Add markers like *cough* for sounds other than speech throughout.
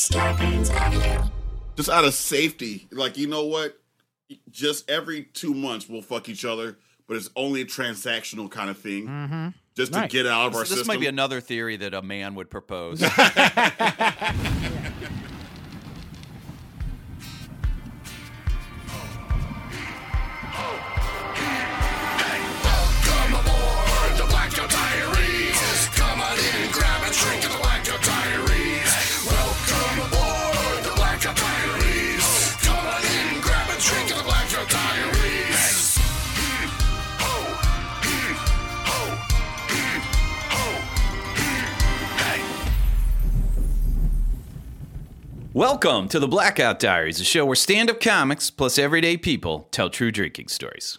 Scarpins Avenue. Just out of safety, like you know what? Just every two months we'll fuck each other, but it's only a transactional kind of thing, Mm-hmm. just to get it out of our this system. might be another theory that a man would propose. *laughs* *laughs* Welcome to the Blackout Diaries, a show where stand up comics plus everyday people tell true drinking stories.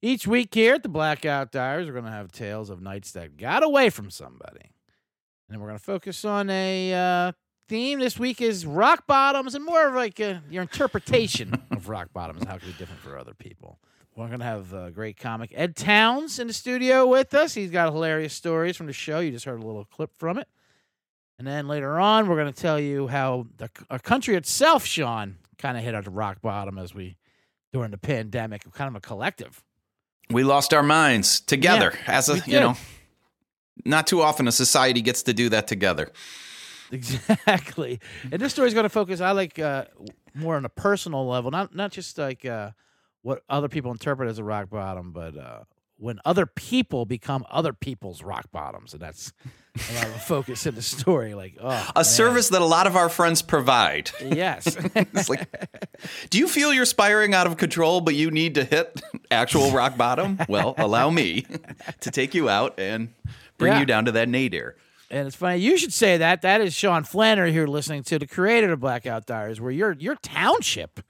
Each week here at the Blackout Diaries, we're going to have tales of nights that got away from somebody. And we're going to focus on a uh, theme this week is rock bottoms and more of like uh your interpretation *laughs* of rock bottoms and how it can be different for other people. We're going to have uh, great comic Ed Towns in the studio with us. He's got hilarious stories from the show. You just heard a little clip from it. And then later on, we're going to tell you how the our country itself, Sean, kind of hit the rock bottom as we during the pandemic, kind of a collective. We lost our minds together Yeah, as a, you know, not too often a society gets to do that together. Exactly. And this story's going to focus. I like uh, more on a personal level, not not just like uh, what other people interpret as a rock bottom, but uh, when other people become other people's rock bottoms, and that's a lot of *laughs* focus in the story. Like, oh, A man. service that a lot of our friends provide. Yes. *laughs* It's like, do you feel you're spiraling out of control, but you need to hit actual rock bottom? Well, allow me *laughs* to take you out and bring Yeah. you down to that nadir. And it's funny. You should say that. That is Sean Flannery here listening to the creator of Blackout Diaries, where your your township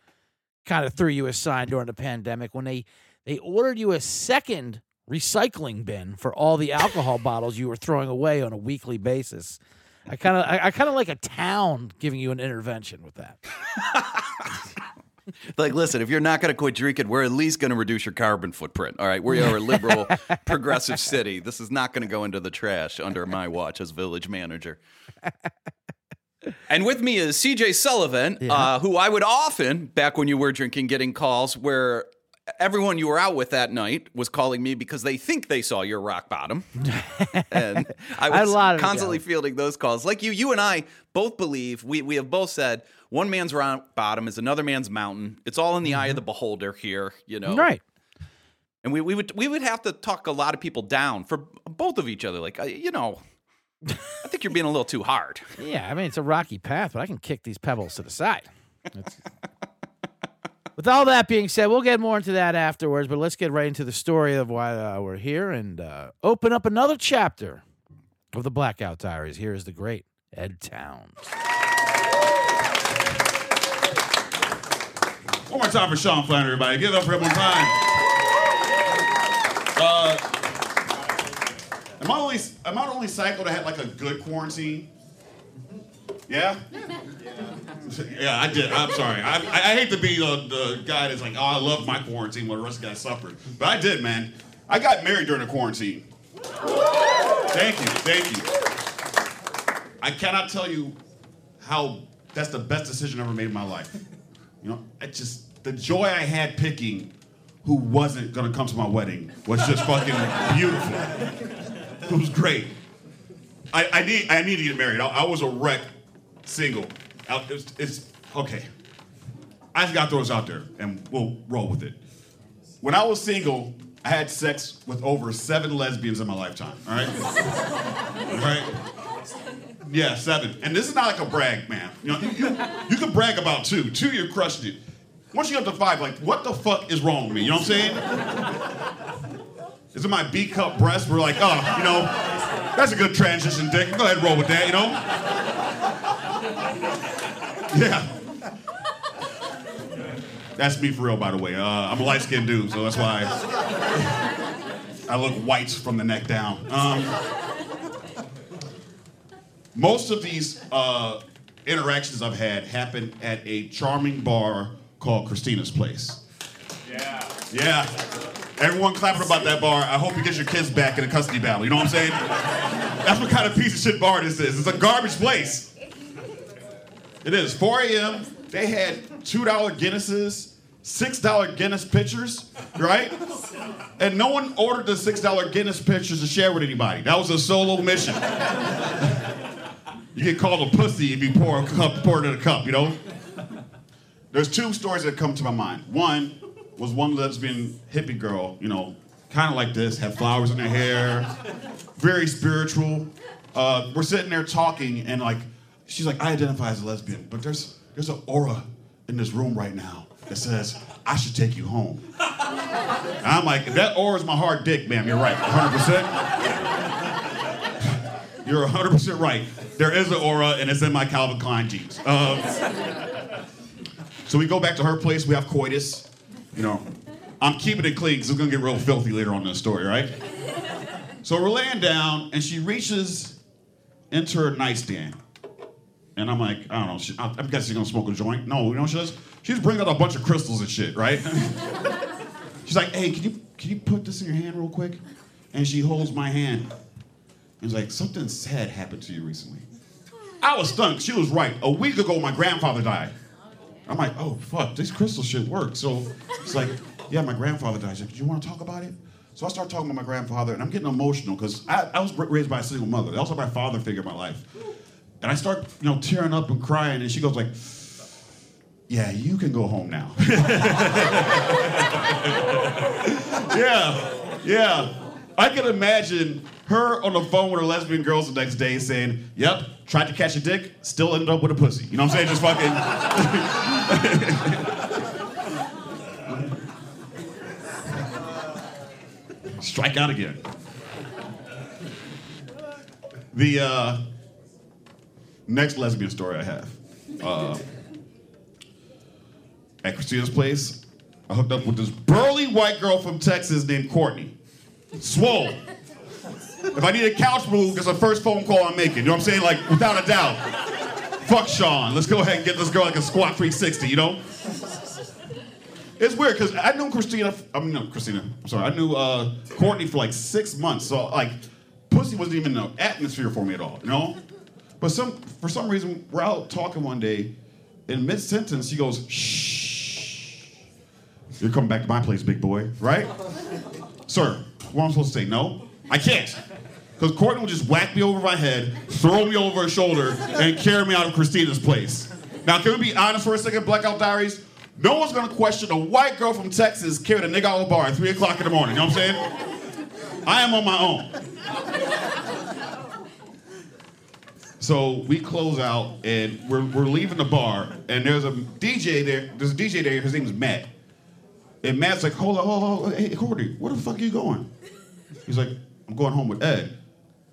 kind of threw you a sign during the pandemic when they they ordered you a second recycling bin for all the alcohol *laughs* bottles you were throwing away on a weekly basis. I kind of I, I kind of like a town giving you an intervention with that. *laughs* Like, listen, if you're not going to quit drinking, we're at least going to reduce your carbon footprint. All right, we are a liberal, *laughs* progressive city. This is not going to go into the trash under my watch as village manager. And with me is CJ Sullivan, uh, who I would often, back when you were drinking, getting calls where everyone you were out with that night was calling me because they think they saw your rock bottom. *laughs* and I I had a was constantly fielding those calls. Like you, you and I both believe we we have both said one man's rock bottom is another man's mountain. It's all in the eye of the beholder here, you know. Mm-hmm. Right. And we, we would we would have to talk a lot of people down for both of each other. Like uh, you know, I think you're being a little too hard. *laughs* Yeah, I mean it's a rocky path, but I can kick these pebbles to the side. *laughs* That's- With all that being said, we'll get more into that afterwards, but let's get right into the story of why uh, we're here and uh, open up another chapter of the Blackout Diaries. Here is the great Ed Towns. One more time for Sean Flannery, everybody. Give it up for him one time. Uh, am I only am I the only psycho that had like a good quarantine? Yeah. Yeah, I did. I'm sorry. I, I, I hate to be the, the guy that's like, oh, I love my quarantine while the rest of the guys suffered. But I did, man. I got married during the quarantine. Thank you. Thank you. I cannot tell you how that's the best decision I ever made in my life. You know, I just the joy I had picking who wasn't gonna come to my wedding was just fucking beautiful. It was great. I, I need I need to get married. I, I was a wreck, single. It's, it's okay. I just gotta throw this out there, and we'll roll with it. When I was single, I had sex with over seven lesbians in my lifetime. All right. all *laughs* right. Yeah, seven. And this is not like a brag, man. You know, you, you, can brag about two. Two, you're crushing it. Once you get up to five, like, what the fuck is wrong with me? You know what I'm saying? Is it my B cup breast? We're like, oh, you know, that's a good transition, Dick. Go ahead and roll with that, you know? Yeah. That's me for real, by the way. Uh, I'm a light skinned dude, so that's why I, I look white from the neck down. Um, most of these uh, interactions I've had happen at a charming bar called Christina's Place. Yeah. Yeah. Everyone clapping about that bar. I hope you get your kids back in a custody battle. You know what I'm saying? That's what kind of piece of shit bar this is. It's a garbage place. It is 4 a.m. They had two dollar Guinnesses, six dollar Guinness pitchers, right? And no one ordered the six dollar Guinness pitchers to share with anybody. That was a solo mission. you get called a pussy if you pour a cup, pour it in a cup, you know. There's two stories that come to my mind. One was one lesbian hippie girl, you know, kind of like this, had flowers in her hair, very spiritual. Uh, we're sitting there talking, and like, she's like, I identify as a lesbian, but there's there's an aura in this room right now that says I should take you home. And I'm like, that aura is my hard dick, ma'am, you're right, 100%. You're 100% right. There is an aura, and it's in my Calvin Klein jeans. Um, so we go back to her place. We have coitus. You know, I'm keeping it clean because it's gonna get real filthy later on in the story, right? So we're laying down, and she reaches into her nightstand, and I'm like, I don't know. She, I, I'm guessing she's gonna smoke a joint. No, you know what she does? She's bringing out a bunch of crystals and shit, right? *laughs* she's like, Hey, can you can you put this in your hand real quick? And she holds my hand. And she's like, Something sad happened to you recently. I was stunned. She was right. A week ago, my grandfather died. I'm like, oh fuck, this crystal shit works. So it's like, yeah, my grandfather died. She's like, do you want to talk about it? So I start talking about my grandfather, and I'm getting emotional because I, I was raised by a single mother. Also, my father figure in my life, and I start, you know, tearing up and crying, and she goes like, yeah, you can go home now. *laughs* yeah, yeah. I can imagine her on the phone with her lesbian girls the next day saying, Yep, tried to catch a dick, still ended up with a pussy. You know what I'm saying? Just fucking. *laughs* Strike out again. The uh, next lesbian story I have. Uh, at Christina's place, I hooked up with this burly white girl from Texas named Courtney. Swole. If I need a couch move, it's the first phone call I'm making. You know what I'm saying? Like, without a doubt. Fuck Sean. Let's go ahead and get this girl like a squat 360, you know? It's weird because I knew Christina. I mean, no, Christina. I'm sorry. I knew uh, Courtney for like six months. So like, pussy wasn't even an atmosphere for me at all. You know. But some for some reason we're out talking one day, in mid sentence he goes, "Shh, you're coming back to my place, big boy, right?" *laughs* Sir, what am I supposed to say? No, I can't. Because Courtney will just whack me over my head, throw me over her shoulder, and carry me out of Christina's place. Now, can we be honest for a second, Blackout Diaries? No one's gonna question a white girl from Texas carrying a nigga out of a bar at 3 o'clock in the morning. You know what I'm saying? I am on my own. So we close out and we're, we're leaving the bar, and there's a DJ there. There's a DJ there. His name is Matt. And Matt's like, hold on, hold on, hey, Cordy, where the fuck are you going? He's like, I'm going home with Ed.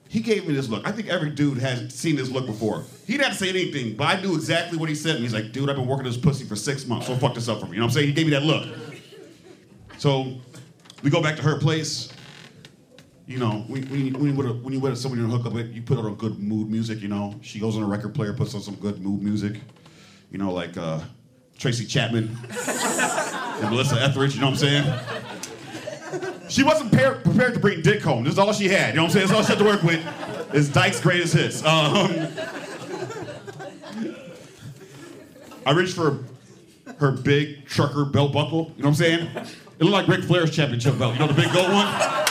He gave me this look. I think every dude has seen this look before. He didn't say anything, but I knew exactly what he said. And he's like, dude, I've been working this pussy for six months. Don't fuck this up for me. You know what I'm saying? He gave me that look. So we go back to her place. You know, when, when, you, when, you when you with somebody to hook up with, you put on a good mood music, you know. She goes on a record player, puts on some good mood music. You know, like uh, Tracy Chapman *laughs* and Melissa Etheridge, you know what I'm saying? She wasn't prepared, prepared to bring dick home. This is all she had. You know what I'm saying? That's all she had to work with. Is Dyke's greatest hits. Um, I reached for her big trucker belt buckle. You know what I'm saying? It looked like Ric Flair's championship belt. You know the big gold one?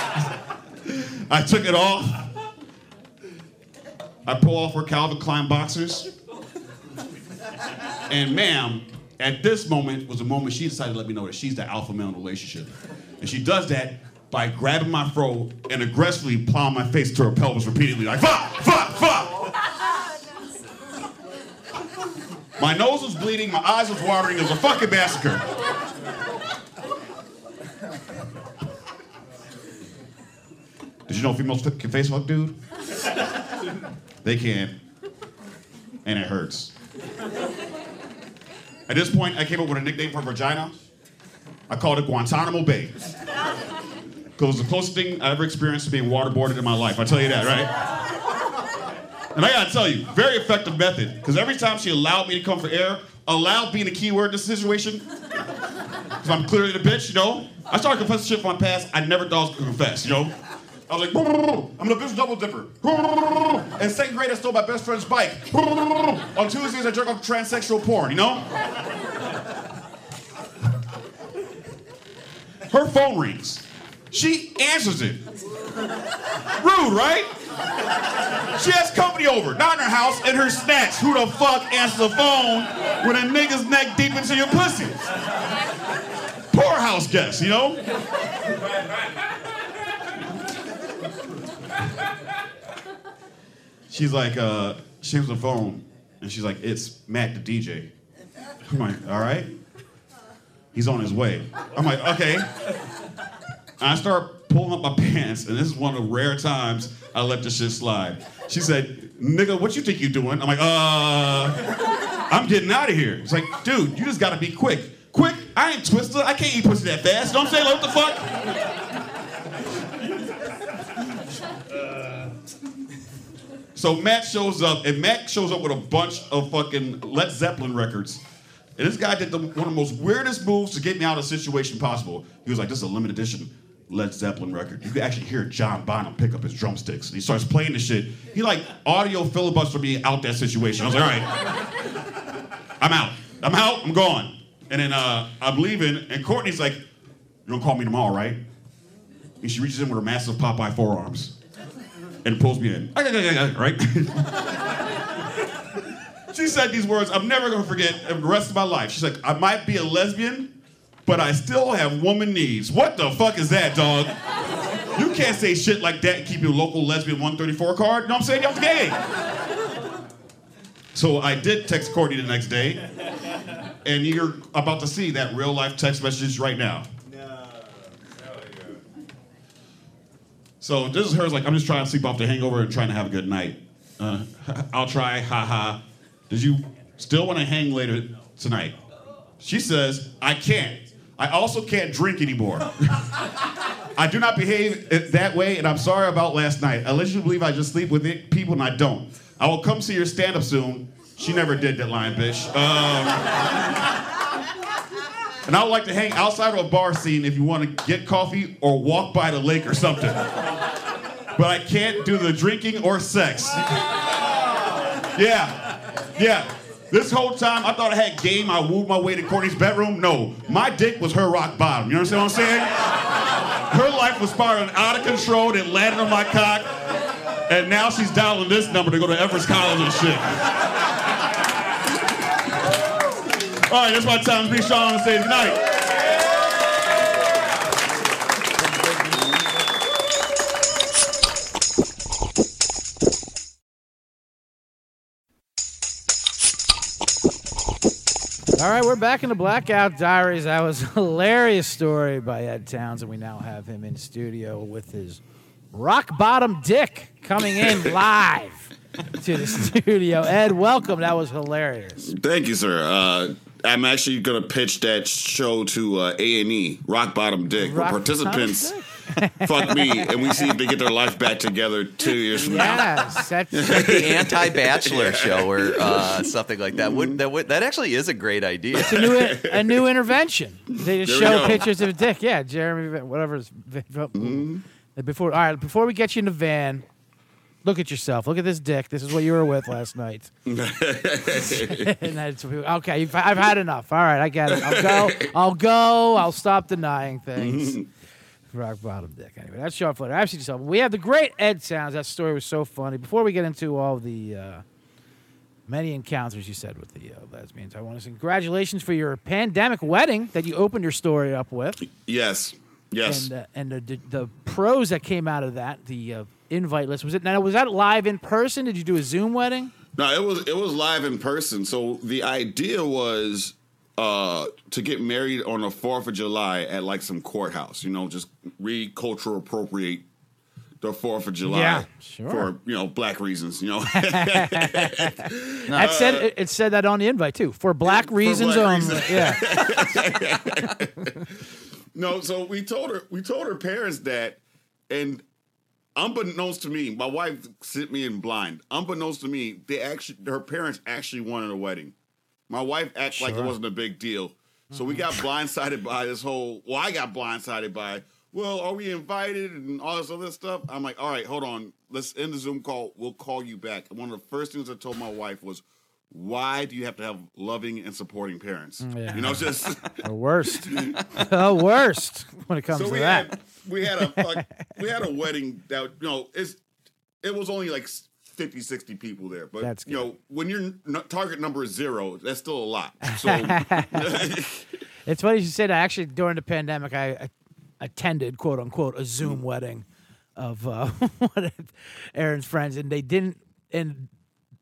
I took it off. I pull off her Calvin Klein boxers. And ma'am, at this moment was the moment she decided to let me know that she's the alpha male in the relationship. And she does that by grabbing my fro and aggressively plowing my face to her pelvis repeatedly, like, fuck, fuck, fuck. My nose was bleeding, my eyes was watering, it was a fucking massacre. You know females can face fuck, dude? They can. And it hurts. At this point, I came up with a nickname for vagina. I called it Guantanamo Bay. Because it was the closest thing I ever experienced to being waterboarded in my life. I tell you that, right? And I gotta tell you, very effective method. Because every time she allowed me to come for air, allowed being a key word in this situation. Because I'm clearly the bitch, you know? I started confessing shit from my past I never thought I was gonna confess, you know? I was like, I'm the bitch double dipper. In second grade, I stole my best friend's bike. On Tuesdays, I jerk off transsexual porn, you know? Her phone rings. She answers it. Rude, right? She has company over, not in her house, in her snacks. Who the fuck answers the phone when a nigga's neck deep into your pussy? Poor house guest, you know? She's like, uh, she was on the phone, and she's like, it's Matt the DJ. I'm like, all right. He's on his way. I'm like, okay. I start pulling up my pants, and this is one of the rare times I let this shit slide. She said, nigga, what you think you doing? I'm like, uh, I'm getting out of here. It's like, dude, you just gotta be quick. Quick, I ain't twisted. I can't eat pussy that fast. Know what I'm? Like, what the fuck? So Matt shows up, and Matt shows up with a bunch of fucking Led Zeppelin records. And this guy did the, one of the most weirdest moves to get me out of the situation possible. He was like, "This is a limited edition Led Zeppelin record. You can actually hear John Bonham pick up his drumsticks." And he starts playing the shit. He like audio filibuster me out that situation. I was like, "All right, I'm out. I'm out. I'm gone." And then uh, I'm leaving, and Courtney's like, "You gonna call me tomorrow, right?" And she reaches in with her massive Popeye forearms and pulls me in. *laughs* Right? she said these words I'm never gonna forget the rest of my life. She's like, I might be a lesbian, but I still have woman needs. What the fuck is that, dog? You can't say shit like that and keep your local lesbian 134 card. You know what I'm saying? Y'all gay. So I did text Courtney the next day, and you're about to see that real life text message right now. So this is hers. Like I'm just trying to sleep off the hangover and trying to have a good night. Uh, *laughs* I'll try. Ha ha. Did you still want to hang later tonight? She says I can't. I also can't drink anymore. *laughs* I do not behave that way, and I'm sorry about last night. I let you believe I just sleep with it, people, and I don't. I will come see your stand-up soon. She never did that line, bitch. Um, and I would like to hang outside of a bar scene if you want to get coffee or walk by the lake or something. But I can't do the drinking or sex. Yeah, yeah. This whole time I thought I had game. I wooed my way to Courtney's bedroom. No, my dick was her rock bottom. You understand what I'm saying? Her life was spiraling out of control. It landed on my cock, and now she's dialing this number to go to Everest College and shit. All right, that's my time. Be Sean on stage. Good. All right, we're back in the Blackout Diaries. That was a hilarious story by Ed Townsend. We now have him in studio with his rock bottom dick coming in *laughs* live to the studio. Ed, welcome. That was hilarious. Thank you, sir. Uh, I'm actually going to pitch that show to uh, A&E, Rock Bottom Dick, where participants Bottom *laughs* fuck me, and we see if they get their life back together two years from now. Yes, *laughs* that's the anti-bachelor show or uh, *laughs* something like that. Would, that would, that actually is a great idea. a new, a new intervention. They just show go. pictures of dick. Yeah, Jeremy, whatever. Before, all right, before we get you in the van, look at yourself. Look at this dick. This is what you were with last night. *laughs* and that's okay. I've had enough. All right, I get it. I'll go. I'll go. I'll stop denying things. *laughs* Rock bottom dick. Anyway, that's Sean Flair. Absolutely yourself. We have the great Ed Towns. That story was so funny. Before we get into all the uh, many encounters you said with the uh, lesbians, I want to say congratulations for your pandemic wedding that you opened your story up with, Yes, yes. and uh, and the, the the pros that came out of that. The uh, invite list was it? Now was that live in person? Did you do a Zoom wedding? No, it was it was live in person. So the idea was uh, to get married on the Fourth of July at like some courthouse. You know, just re cultural appropriate the Fourth of July Yeah, sure. for you know black reasons. You know, *laughs* *laughs* That said, it, it said that on the invite too, for black reasons black only. reasons. Yeah, *laughs* No, so we told her we told her parents that, and unbeknownst to me, my wife sent me in blind. Unbeknownst to me, they actually her parents actually wanted a wedding. My wife acted like it wasn't a big deal. So we got blindsided by this whole. Well, I got blindsided by well, are we invited and all this other stuff? I'm like, all right, hold on. Let's end the Zoom call. We'll call you back. And one of the first things I told my wife was, why do you have to have loving and supporting parents? Yeah. You know, just *laughs* The worst. *laughs* the worst when it comes so to we that. had we had a fuck, we had a wedding that you know it's it was only like 50 60 people there but That's you know when your n- target number is zero that's still a lot *laughs* so It's funny you said. I Actually, during the pandemic, I, I attended quote unquote a Zoom wedding of uh, one of Aaron's friends, and they didn't and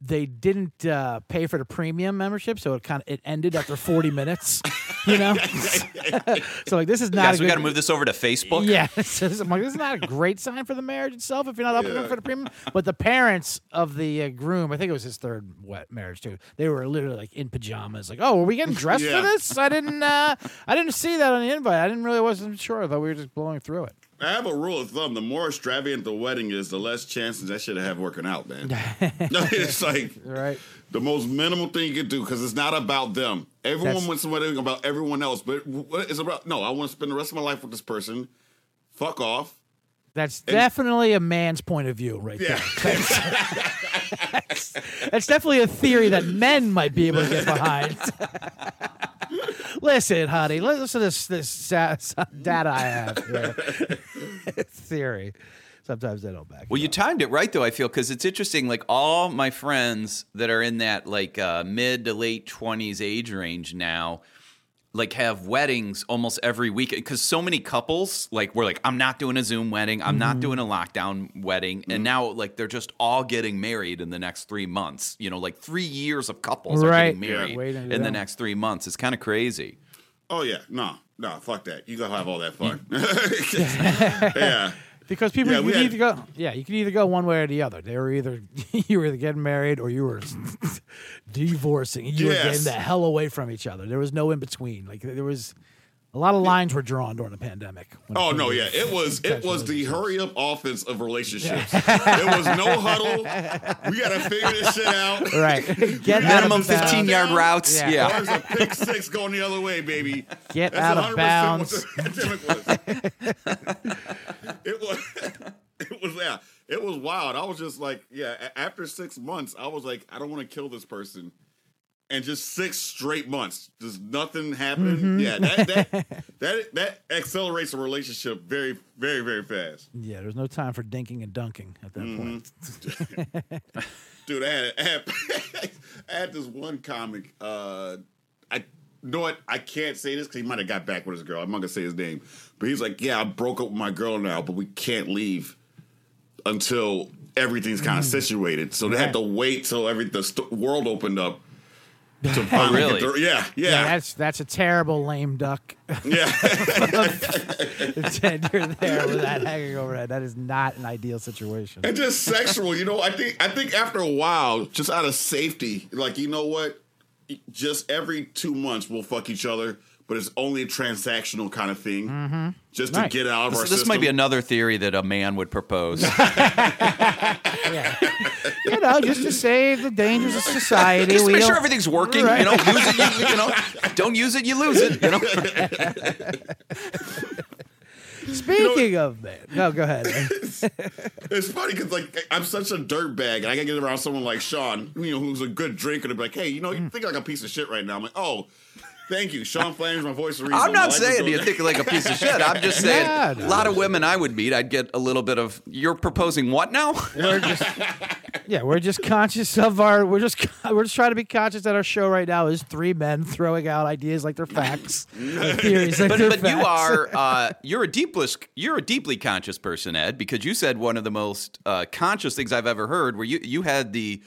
they didn't uh, pay for the premium membership, so it kind of it ended after forty minutes. *laughs* You know, *laughs* so like this is not. Guys, a we got to move this over to Facebook. Yeah, *laughs* so I'm like, this is not a great sign for the marriage itself if you're not up Yeah. for the premium. But the parents of the uh, groom, I think it was his third wet marriage too. They were literally like in pajamas, like, "Oh, are we getting dressed Yeah. for this?" I didn't, uh, I didn't see that on the invite. I didn't really wasn't sure. I thought we were just blowing through it. I have a rule of thumb the more extravagant the wedding is the less chances that should have working out man *laughs* *laughs* it's like Right? the most minimal thing you can do because it's not about them everyone That's- wants somebody about everyone else but what it's about no i want to spend the rest of my life with this person fuck off That's definitely a man's point of view, right yeah there. *laughs* That's definitely a theory that men might be able to get behind. *laughs* listen, honey, listen to this this data I have here. *laughs* theory. Sometimes they don't back. Well, you up. timed it right though. I feel because it's interesting. Like all my friends that are in that like uh, mid to late twenties age range now, like have weddings almost every week. Because so many couples like we're like, I'm not doing a Zoom wedding. I'm not mm-hmm. doing a lockdown wedding. And mm-hmm. now like they're just all getting married in the next three months. You know, like three years of couples are Right. getting married Waiting to in the next three months. It's kind of crazy. Oh yeah, no, no, fuck that. You gonna have all that fun. yeah, *laughs* Because people, Yeah, you had- either go, yeah, you can either go one way or the other. They were either *laughs* you were either getting married or you were *laughs* divorcing. You were getting the hell away from each other. There was no in between. Like there was a lot of lines were drawn during the pandemic. Oh no, yeah. It was it was the hurry up offense of relationships. It *laughs* was no huddle. We gotta figure this shit out. right. *laughs* Get out Minimum of bounds. 15 yard routes. Yeah. Yeah. There's a pick six going the other way, baby. Get That's out of 100% bounds. What the *laughs* pandemic was. it was. It was yeah. It was wild. I was just like, yeah. After six months, I was like, I don't want to kill this person. And just six straight months, just nothing happening. Mm-hmm. Yeah, that that, *laughs* that that accelerates a relationship very, very, very fast. Yeah, there's no time for dinking and dunking at that Mm-hmm. point. *laughs* Dude, I had, I had, *laughs* I had this one comic. Uh, I know what I can't say this because he might have got back with his girl. I'm not gonna say his name, but he's like, "Yeah, I broke up with my girl now, but we can't leave until everything's kind of situated." So they had to wait till every the st- world opened up. To *laughs* oh, finally really? get their- yeah, Yeah, yeah, that's that's a terrible lame duck yeah. *laughs* tenure there with that hanging overhead. That is not an ideal situation. and just sexual. You know, I think I think after a while, just out of safety, like you know what, just every two months we'll fuck each other, but it's only a transactional kind of thing, mm-hmm. just to get it out of our This, this system. might be another theory that a man would propose. *laughs* Yeah. you know, just to save the dangers of society. Just we make sure everything's working. Right. You know, use it. You, you know, don't use it, you lose it. You know. *laughs* Speaking of that, no, go ahead. *laughs* It's funny because like I'm such a dirtbag, and I gotta get around someone like Sean, you know, who's a good drinker, to be like, hey, you know, you mm. think like a piece of shit right now. I'm like, oh, thank you, Sean Flames, my voice of reason. I'm not life saying so- you think like a piece of shit. I'm just *laughs* saying Yeah, no. a lot of women I would meet, I'd get a little bit of. You're proposing what now? we're just yeah, we're just conscious of our. We're just we're just trying to be conscious that our show right now is three men throwing out ideas like they're facts, *laughs* theories like but they're but you are *laughs* uh, you're a deeply you're a deeply conscious person, Ed, because you said one of the most uh, conscious things I've ever heard, where you you had the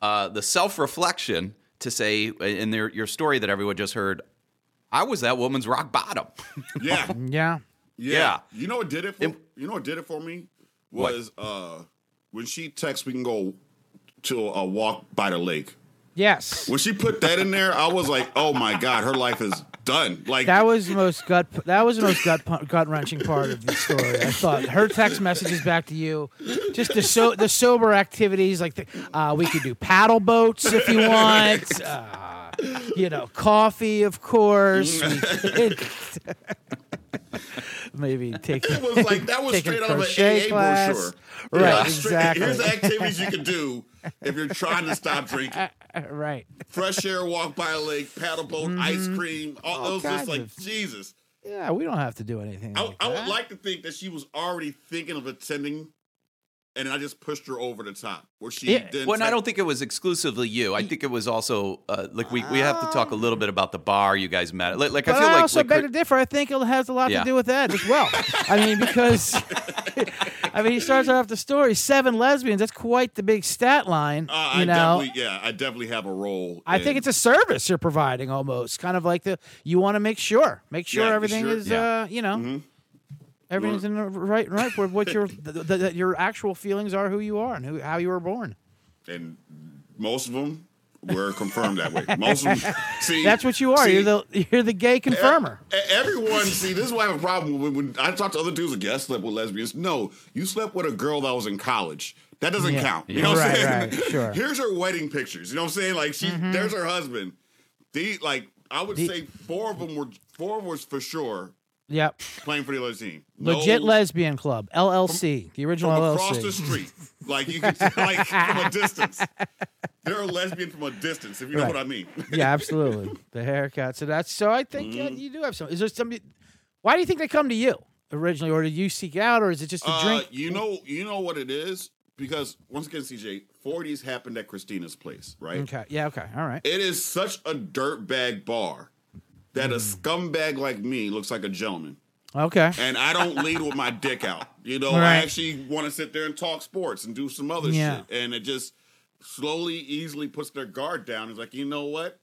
uh, the self reflection to say in their, your story that everyone just heard. I was that woman's rock bottom. *laughs* Yeah, Yeah. yeah, Yeah. You know what did it for? It- you know what did it for me What? was uh when she texts we can go to a walk by the lake. Yes. When she put that in there, I was like, oh my god, her life is done. Like That was the most gut. That was the most gut gut wrenching part of the story. I thought her text messages back to you, just the so the sober activities like the, uh, we could do paddle boats if you want. *laughs* Uh, you know, coffee, of course. *laughs* Maybe take. It was like that was straight out of an AA class. brochure. Right, Yeah, straight- exactly. Here's the activities you can do if you're trying to stop drinking: *laughs* right. fresh air, walk by a lake, paddle boat, ice cream. All, Mm-hmm. All those just like of- Jesus. Yeah, we don't have to do anything. I, like I would like to think that she was already thinking of attending, and I just pushed her over the top where she Yeah, didn't. Well, and I don't think it was exclusively you. I think it was also uh, like we, we have to talk a little bit about the bar you guys met. at. Like, like I feel I like, also like beg to differ. I think it has a lot Yeah. to do with that as well. I mean, because *laughs* *laughs* I mean, he starts off the story seven lesbians. That's quite the big stat line. Uh, you I know, definitely, yeah, I definitely have a role. I think it's a service you're providing almost, kind of like the you want to make sure, make sure Yeah, everything sure. is, Yeah. uh, you know, everything's in the right, right for what your th- your actual feelings are, who you are, and who how you were born. and most of them were confirmed that way. Most of them, *laughs* see, That's what you are. see, you're the you're the gay confirmer. e- Everyone, see, this is why I have a problem when, when I talk to other dudes like, yeah, I slept with lesbians. No, you slept with a girl that was in college. That doesn't Yeah. count. You know what I'm saying? right, sure. Mm-hmm. *laughs* Here's her wedding pictures. You know what I'm saying? Like she, there's her husband. The like, I would The- say four of them were four was for sure Yep, playing for the other team. No- legit lesbian club, LLC, the original from LLC. across the street. Like you can like from a distance. They're a lesbian from a distance, if you know Right. what I mean. yeah, absolutely. The haircut. So that's so. I think Mm-hmm. you do have some. Is there some? Why do you think they come to you originally, or did you seek out, or is it just a Uh, drink? you know, you know what it is because once again, CJ, 40s happened at Christina's place, right? Okay. Yeah. Okay. All right. It is such a dirtbag bar that Mm. a scumbag like me looks like a gentleman. Okay. And I don't lead with my dick out. You know, Right. I actually want to sit there and talk sports and do some other Yeah. shit. And it just slowly, easily puts their guard down. It's like, you know what?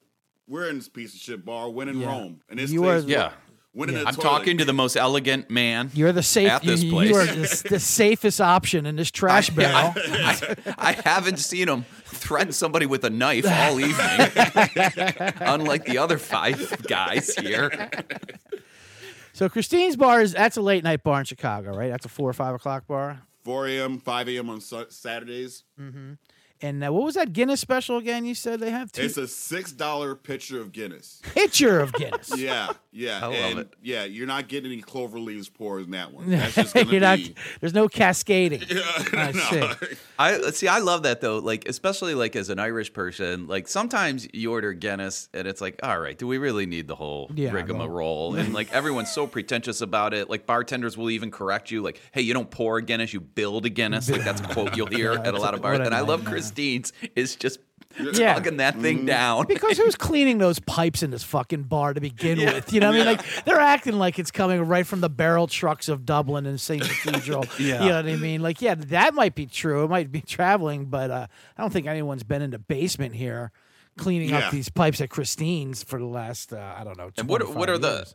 We're in this piece of shit bar, when in Yeah. Rome. And this You are- Yeah. When in Yeah. a I'm toilet. talking to the most elegant man. You're the safe. At you, this you place. are the, the safest option in this trash *laughs* barrel. *laughs* I, I haven't seen him threaten somebody with a knife all evening, *laughs* unlike the other five guys here. so Christine's bar is that's a late night bar in Chicago, right? That's a four or five o'clock bar. 4 a.m., 5 a.m. on Sa- Saturdays. Mm-hmm. And uh, what was that Guinness special again? You said they have two It's a $6 pitcher of Guinness. pitcher of Guinness. *laughs* Yeah, yeah. I love and it. Yeah, you're not getting any clover leaves pours in that one. *laughs* That's just You're not, there's no cascading. *laughs* I no. see. I see. I love that though. Like, especially like as an Irish person, like sometimes you order Guinness and it's like, all right, do we really need the whole Yeah, rigmarole? And like everyone's so pretentious about it. Like bartenders will even correct you, like, hey, you don't pour a Guinness, you build a Guinness. Like that's a quote you'll hear at a lot of bars. And I love nightmare. Christine's is just Yeah. chugging that thing down. Because *laughs* who's cleaning those pipes in this fucking bar to begin Yeah. with? You know what I mean? Yeah. Like they're acting like it's coming right from the barrel trucks of Dublin and St. Cathedral. *laughs* Yeah. You know what I mean? Like, yeah, that might be true. It might be traveling, but uh, I don't think anyone's been in the basement here cleaning Yeah. up these pipes at Christine's for the last uh, I don't know. And what what are the.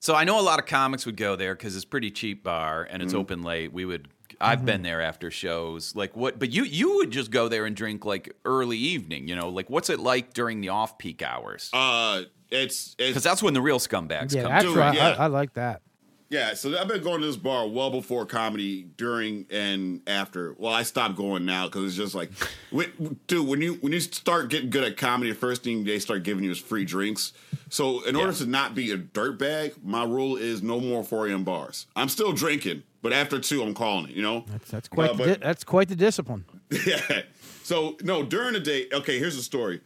So I know a lot of comics would go there because it's pretty cheap bar and Mm-hmm. it's open late. We would. I've been there after shows. Like what? But you you would just go there and drink like early evening. You know, like what's it like during the off peak hours? Uh, it's Because it's that's when the real scumbags Yeah, come. that's Dude, right. yeah. I, I like that. yeah. So I've been going to this bar well before comedy, during and after. Well, I stopped going now because it's just like, *laughs* when, dude, when you when you start getting good at comedy, the first thing they start giving you is free drinks. So in order Yeah. to not be a dirtbag, my rule is no more 4 a.m. bars. I'm still drinking, but after two, I'm calling it. You know. That's, that's quite Uh, the but- di- that's quite the discipline. Yeah. So no, during the day. Okay, here's the story.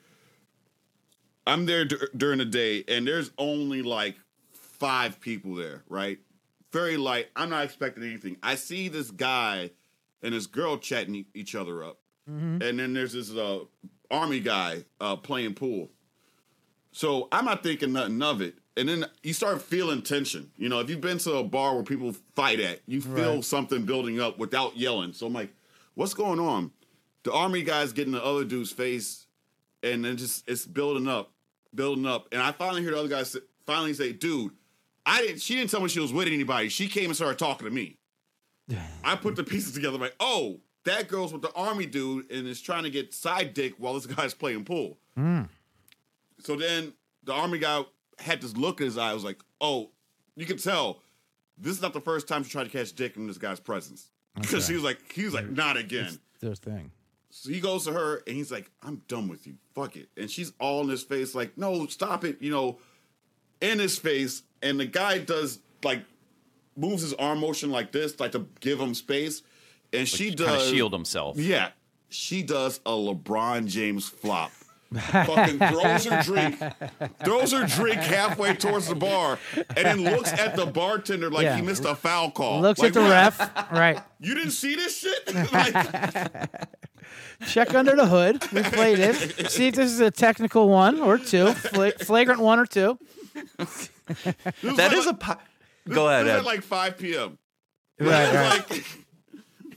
I'm there dur- during the day, and there's only like five people there. Right. Very light. I'm not expecting anything. I see this guy and this girl chatting e- each other up, and then there's this uh, army guy uh, playing pool. So I'm not thinking nothing of it. And then you start feeling tension. You know, if you've been to a bar where people fight at, you feel Right. something building up without yelling. So I'm like, what's going on? The army guy's getting the other dude's face, and then just it's building up, building up. And I finally hear the other guy finally say, dude, I didn't she didn't tell me she was with anybody. She came and started talking to me. *laughs* I put the pieces together like, oh, that girl's with the army dude and is trying to get side dick while this guy's playing pool. Hmm. So then the army guy had this look in his eye. I was like, oh, you can tell this is not the first time she tried to catch dick in this guy's presence. *laughs* Because he was like, he was like, not again. Their thing. So he goes to her and he's like, I'm done with you. Fuck it. And she's all in his face, like, no, stop it, you know, in his face. And the guy does like moves his arm motion like this, like to give him space, and she does shield himself. Yeah, she does a LeBron James flop. Fucking throws her drink, throws her drink halfway towards the bar, and then looks at the bartender like Yeah. he missed a foul call. Looks Like, at the what? ref. Right. You didn't see this shit? *laughs* *laughs* like, Check under the hood. Replay this. See if this is a technical one or two, Fla- flagrant one or two. That is a. Po- Go ahead. This is at like 5 p.m. Right, *laughs* right. Like,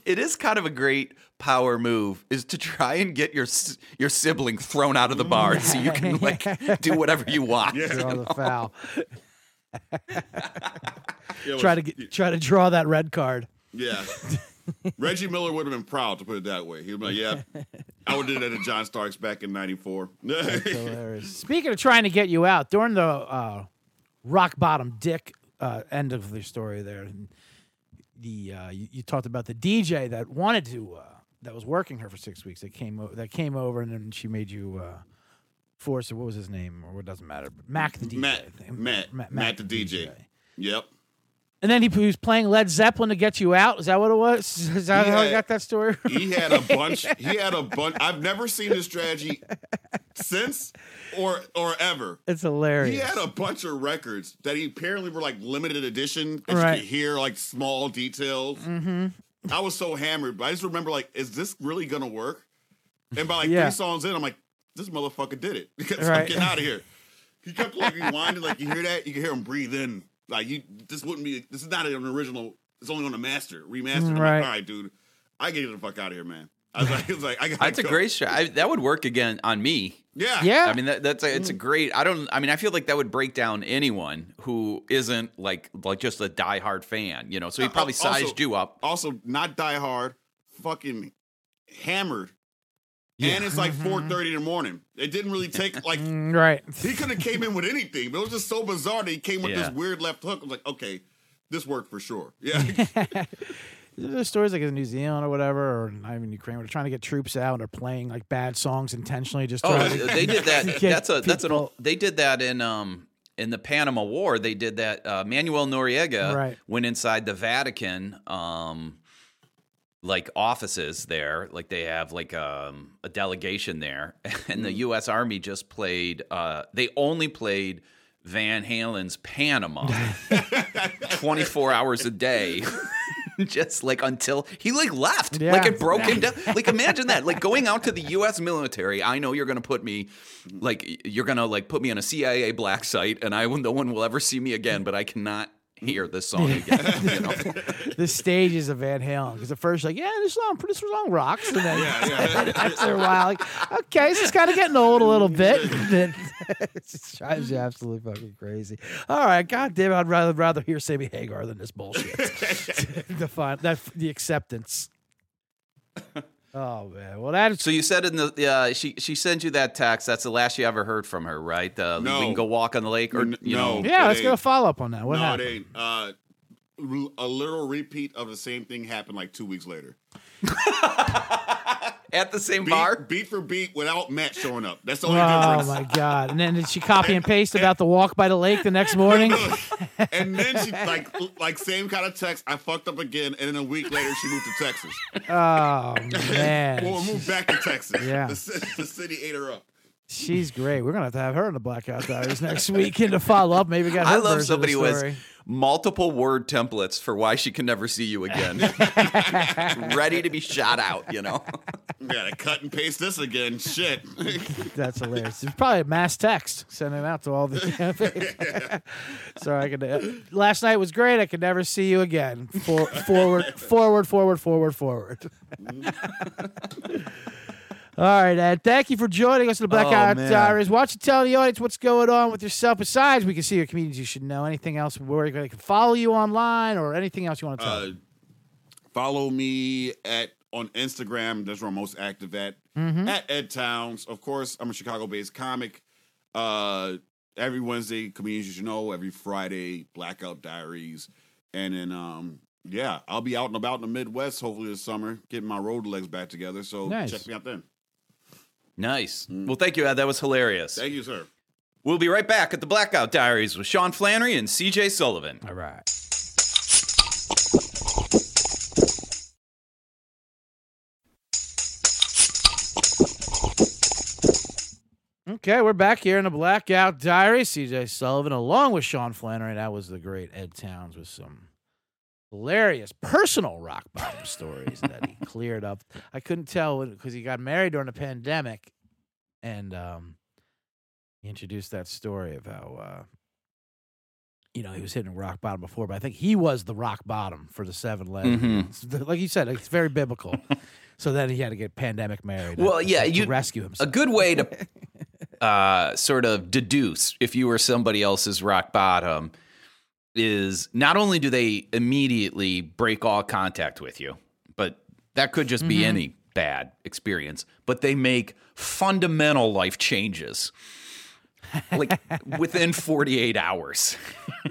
it is kind of a great power move is to try and get your your sibling thrown out of the bar so you can like do whatever you want. Draw the foul. *laughs* it Try to get, try to draw that red card. Yeah. *laughs* Reggie Miller would have been proud to put it that way. He'd be like, "Yeah, *laughs* I would have did that to John Starks back in '94." Hilarious. Speaking of trying to get you out, during the uh, rock bottom dick uh, end of the story there, the uh, you, you talked about the DJ that wanted to uh, that was working her for six weeks. That came o- that came over and then she made you uh, force it. What was his name? Or it doesn't matter. Mac the DJ. Matt. Matt, Ma- Matt, the DJ. Yep. And then he, he was playing Led Zeppelin to get you out. Is that what it was? *laughs* Is that how I got that story? *laughs* He had a bunch. *laughs* He had a bunch. I've never seen this strategy since or or ever. It's hilarious. He had a bunch of records that he apparently were like limited edition. And Right. you could hear like small details. Mm-hmm. I was so hammered, but I just remember like, is this really gonna work? And by like Yeah. three songs in, I'm like, this motherfucker did it *laughs* because I'm getting out of here. He kept like rewinding, like you hear that, you can hear him breathe in. Like you, this wouldn't be. This is not an original. It's only on the master remastered. I'm Right. like, all right, dude, I get the fuck out of here, man. I was like, I was like, I gotta That's a great shot. I, that would work again on me. Yeah, yeah. I mean, that, that's a, it's a great. I don't. I mean, I feel like that would break down anyone who isn't like like just a diehard fan. You know, so he probably also- sized you up. Also, not die hard, fucking hammered. And it's like 4:30 in the morning. It didn't really *laughs* take like Mm, right. he could have came in with anything, but it was just so bizarre that he came with Yeah. this weird left hook. I was like, okay, this worked for sure. *laughs* Yeah. *laughs* There's stories like in New Zealand or whatever, or not even Ukraine, where they're trying to get troops out or playing like bad songs intentionally, just Oh, to they did that. *laughs* That's a that's an old, they did that in um in the Panama War. They did that. Uh, Manuel Noriega Right. went inside the Vatican. Um, like offices there, like they have like um, a delegation there, *laughs* and the U.S. Army just played. Uh, they only played Van Halen's Panama, *laughs* twenty four hours a day. *laughs* just like until he like left. Yeah. like it broke him down. Like imagine that. Like going out to the us military i know you're gonna put me like you're gonna like put me on a cia black site and i no one will ever see me again but i cannot hear this song again *laughs* you know? the stages of Van Halen. Because at first, like, yeah, this song, this song rocks, and then *laughs* after a while, like, okay, this is kind of getting old a little bit. Then *laughs* it just drives you absolutely fucking crazy. All right, God damn, I'd rather rather hear Sammy Hagar than this bullshit. the fun, that the acceptance. Oh man, well that's so you said in the uh, she she sent you that text that's the last you ever heard from her right uh, No. we can go walk on the lake or N- you no. know yeah. Let's go ain't. follow up on that. What no, happened? it ain't. Uh, l- a little repeat of the same thing happened like two weeks later. *laughs* at the same Beat, bar beat for beat without Matt showing up. That's the only Oh difference. Oh my god! And then did she copy and paste about the walk by the lake the next morning? *laughs* and then she *laughs* like like same kind of text. I fucked up again, and then a week later she moved to Texas. Oh *laughs* man, Well, moved back to Texas. Yeah. the, the city ate her up. She's great. We're gonna have to have her in the Blackout Diaries next weekend to follow up. Maybe got. I love somebody of who has multiple word templates for why she can never see you again. *laughs* Ready to be shot out, you know. Gotta cut and paste this again. Shit. That's hilarious. It's probably a mass text sending it out to all the. *laughs* Sorry, I could. Uh, last night was great. I could never see you again. For, forward, forward, forward, forward, forward. *laughs* all right, Ed. Thank you for joining us in the Blackout man. Diaries. Why don't you tell the audience what's going on with yourself? Besides, we can see your comedians you should know. Anything else where they can follow you online or anything else you want to tell? Uh, follow me at on Instagram. That's where I'm most active at. Mm-hmm. At Ed Towns. Of course, I'm a Chicago-based comic. Uh, every Wednesday, comedians you should know. Every Friday, Blackout Diaries. And then, um, yeah, I'll be out and about in the Midwest hopefully this summer, getting my road legs back together. So Nice. check me out then. Nice. Mm. Well, thank you, Ed. That was hilarious. Thank you, sir. We'll be right back at the Blackout Diaries with Sean Flannery and CJ Sullivan. All right. Okay, we're back here in the Blackout Diary. CJ Sullivan, along with Sean Flannery. That was the great Ed Towns with some hilarious personal rock bottom stories that he *laughs* cleared up. I couldn't tell because he got married during the pandemic, and um, he introduced that story of how. Uh, you know, he was hitting rock bottom before, but I think he was the rock bottom for the seven lesbians. Like you said, it's very biblical. *laughs* so then he had to get pandemic married. Well, to- yeah, you- rescue him. A good way to *laughs* uh, sort of deduce if you were somebody else's rock bottom is not only do they immediately break all contact with you, but that could just be any bad experience, but they make fundamental life changes. like *laughs* within 48 hours.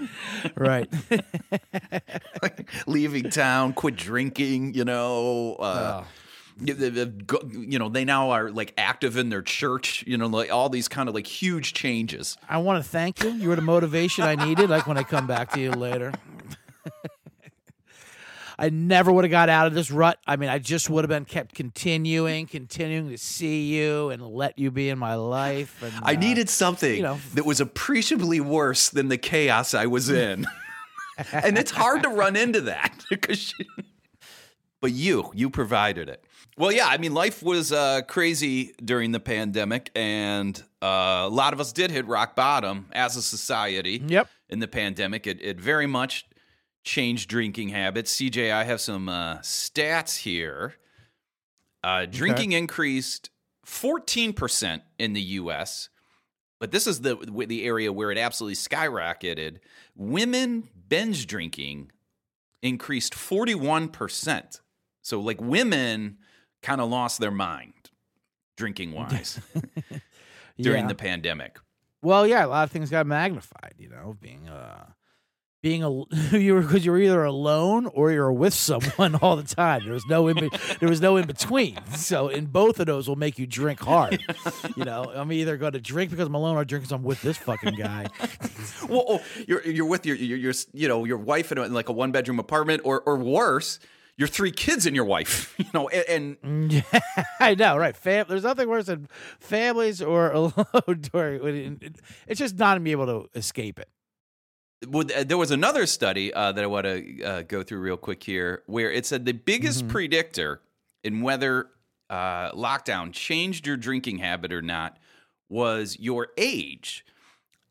*laughs* right. like leaving town, quit drinking, you know, uh, Oh. You- they- they've go- you know, they now are like active in their church, you know, like all these kind of like huge changes. I want to thank you. You were the motivation I needed. Like when I come back to you later. *laughs* I never would have got out of this rut. I mean, I just would have been kept continuing, continuing to see you and let you be in my life. And, I uh, needed something you know. that was appreciably worse than the chaos I was in. *laughs* and it's hard to run into that because but you you provided it. Well, yeah, I mean life was uh, crazy during the pandemic and uh, a lot of us did hit rock bottom as a society. Yep. In the pandemic, it it very much changed drinking habits. CJ, I have some uh, stats here. Uh, drinking increased 14% in the US, but this is the the area where it absolutely skyrocketed. Women binge drinking increased 41%. So like women kind of lost their mind drinking wise *laughs* during yeah. the pandemic. Well, yeah, a lot of things got magnified. You know, being uh, being a *laughs* you were because you were either alone or you were with someone *laughs* all the time. There was no in there was no in between. So, in both of those will make you drink hard. You know, I'm either going to drink because I'm alone or drink because I'm with this fucking guy. well, oh, you're you're with your your, your you know your wife in, a, in like a one bedroom apartment, or or worse, your three kids and your wife. *laughs* You know, and, *laughs* and I know, right? Fam- There's nothing worse than families or *laughs* alone. Or it's just not being able to escape it. Well, there was another study uh, that I want to uh, go through real quick here, where it said the biggest predictor in whether uh, lockdown changed your drinking habit or not was your age.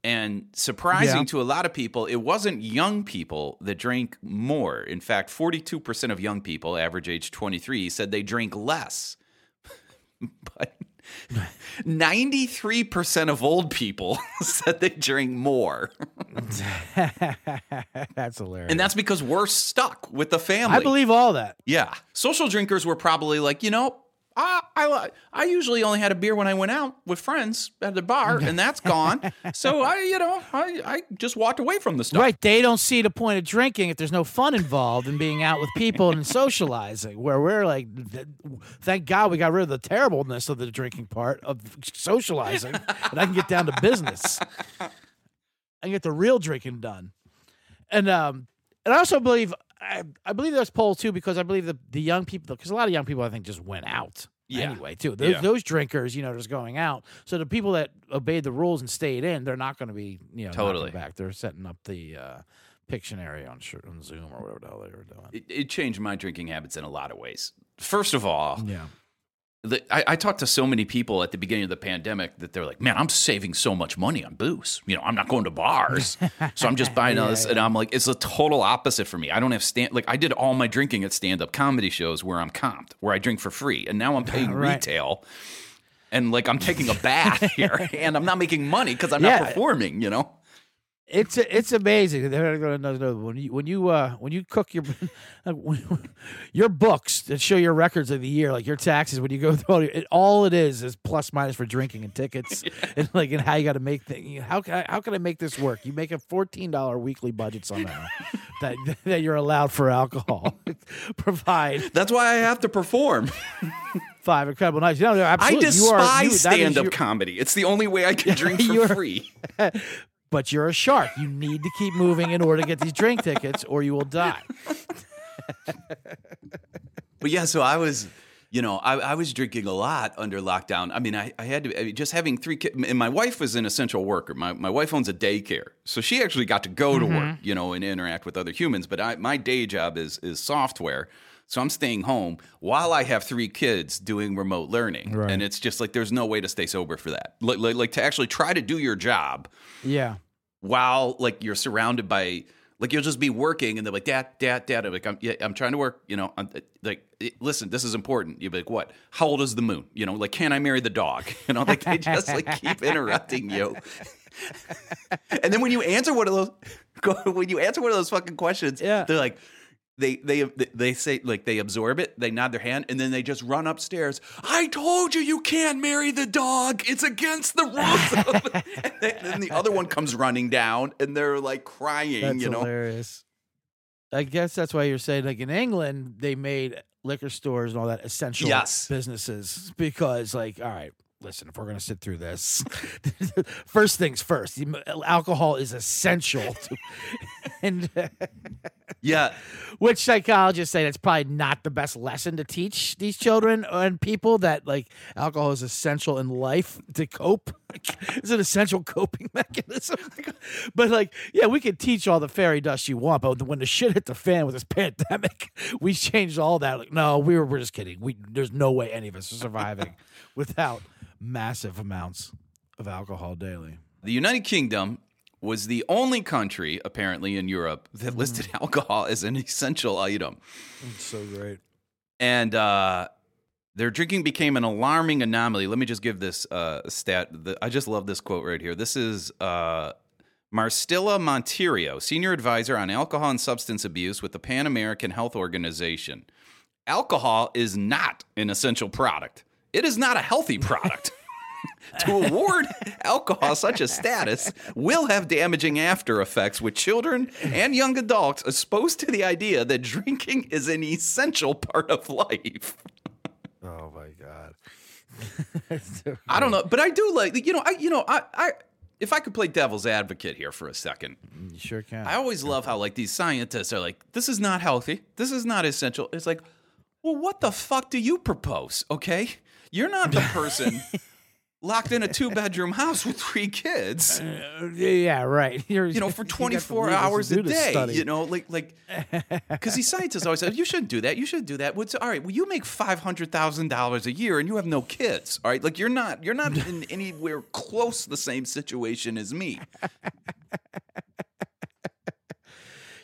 And surprising Yeah. to a lot of people, it wasn't young people that drank more. In fact, 42% of young people, average age 23, said they drink less. *laughs* but 93% of old people *laughs* said they drink more. *laughs* That's hilarious. And that's because we're stuck with the family. I believe all that. Yeah. Social drinkers were probably like, you know, I, I I usually only had a beer when I went out with friends at the bar, and that's gone. so I, you know, I, I just walked away from the stuff. Right. They don't see the point of drinking if there's no fun involved in being out with people and socializing. Where we're like, thank God we got rid of the terribleness of the drinking part of socializing, and I can get down to business. I can get the real drinking done. And um, and I also believe I, I believe there's polls too because I believe the the young people because a lot of young people I think just went out. Yeah. Anyway, too those, Yeah. those drinkers, you know, just going out. So the people that obeyed the rules and stayed in, they're not going to be, you know, Totally. back. They're setting up the uh, Pictionary on on Zoom or whatever the hell they were doing. It, it changed my drinking habits in a lot of ways. First of all, Yeah, the, I, I talked to so many people at the beginning of the pandemic that they're like, "Man, I'm saving so much money on booze. You know, I'm not going to bars, so I'm just *laughs* buying all this." And I'm like, it's the total opposite for me. I don't have stand like I did all my drinking at stand up comedy shows where I'm comped, where I drink for free, and now I'm *laughs* paying Right. retail. And like I'm taking a bath *laughs* here, and I'm not making money because I'm Yeah. not performing. You know, it's it's amazing. They're when you when you uh, when you cook your *laughs* your books that show your records of the year, like your taxes. When you go through all, your, it, all it is is plus minus for drinking and tickets, *laughs* and like and how you got to make things. How can I, how can I make this work? You make a fourteen dollar weekly budget somehow *laughs* that that you're allowed for alcohol. Provide that's why I have to perform. five incredible nights. No, no, I absolutely. You are- despise you- stand up your- comedy. It's the only way I can drink for free. But you're a shark. You need to keep moving in order to get these drink tickets, or you will die. *laughs* But yeah, so I was you know, I, I was drinking a lot under lockdown. I mean, I, I had to I mean, just having three kids, and my wife was an essential worker. My my wife owns a daycare, so she actually got to go to work, mm-hmm. you know, and interact with other humans. But I, my day job is is software. So I'm staying home while I have three kids doing remote learning, Right. and it's just like there's no way to stay sober for that. Like, like, like to actually try to do your job Yeah. while like you're surrounded by like you'll just be working and they're like dad dad dad. I'm like I'm, yeah, I'm trying to work you know I'm, like eh, listen this is important. You'll be like what? How old is the moon? You know like can I marry the dog? *laughs* You know like they just like keep *laughs* interrupting you. And then when you answer one of those *laughs* when you answer one of those fucking questions Yeah. they're like they they they say like they absorb it, they nod their hand, and then they just run upstairs. I told you you can't marry the dog. It's against the rules. *laughs* and then, the other one comes running down, and they're like crying. That's you know, hilarious. I guess that's why you're saying like in England they made liquor stores and all that essential Yes. businesses because like all right listen if we're gonna sit through this *laughs* first things first alcohol is essential to, *laughs* and yeah. *laughs* which psychologists say that's probably not the best lesson to teach these children and people that like alcohol is essential in life to cope. It's an essential coping mechanism. But like yeah we can teach all the fairy dust you want but when the shit hit the fan with this pandemic we changed all that. Like no we were, we're just kidding. We there's no way any of us are surviving without massive amounts of alcohol daily The United Kingdom was the only country, apparently, in Europe that listed alcohol as an essential item. so great and uh, their drinking became an alarming anomaly. Let me just give this uh, stat. The, I just love this quote right here. This is uh, Maristela Monteiro, senior advisor on alcohol and substance abuse with the Pan American Health Organization. Alcohol is not an essential product. It is not a healthy product. *laughs* to award alcohol such a status will have damaging after effects with children and young adults exposed to the idea that drinking is an essential part of life. oh my god I don't know, but I do like you know, I you know, I I if I could play devil's advocate here for a second. Mm, you sure can I always love how like these scientists are like this is not healthy. This is not essential. It's like, well, what the fuck do you propose? Okay? You're not the *laughs* person locked in a two bedroom house with three kids. Uh, yeah, right. *laughs* You're, you know, *laughs* for you got to 24 leave us to hours a day. study. You know, like like because these scientists always say you shouldn't do that. You shouldn't do that. What's all right? Well, you make five hundred thousand dollars a year and you have no kids. All right, like you're not you're not in anywhere close to the same situation as me.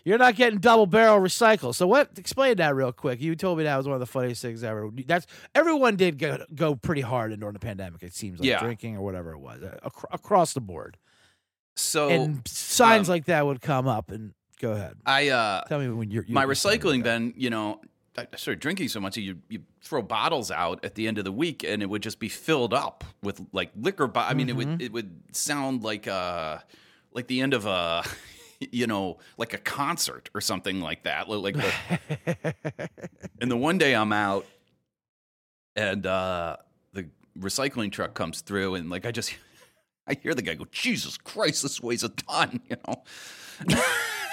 You're not getting double barrel recycle. So what? Explain that real quick. You told me that was one of the funniest things ever. That's everyone did go, go pretty hard during the pandemic. It seems like Yeah. drinking or whatever it was uh, ac- across the board, So and signs um, like that would come up. And go ahead, I uh tell me when you're you- my you started with recycling bin, you know, I started drinking so much that you you throw bottles out at the end of the week and it would just be filled up with like liquor. Bo- I mean, it Mm-hmm. would it would sound like uh like the end of a *laughs* *laughs* you know like a concert or something like that. Like the, *laughs* and the one day I'm out and uh the recycling truck comes through and like I just *laughs* I hear the guy go, Jesus Christ, this weighs a ton, you know.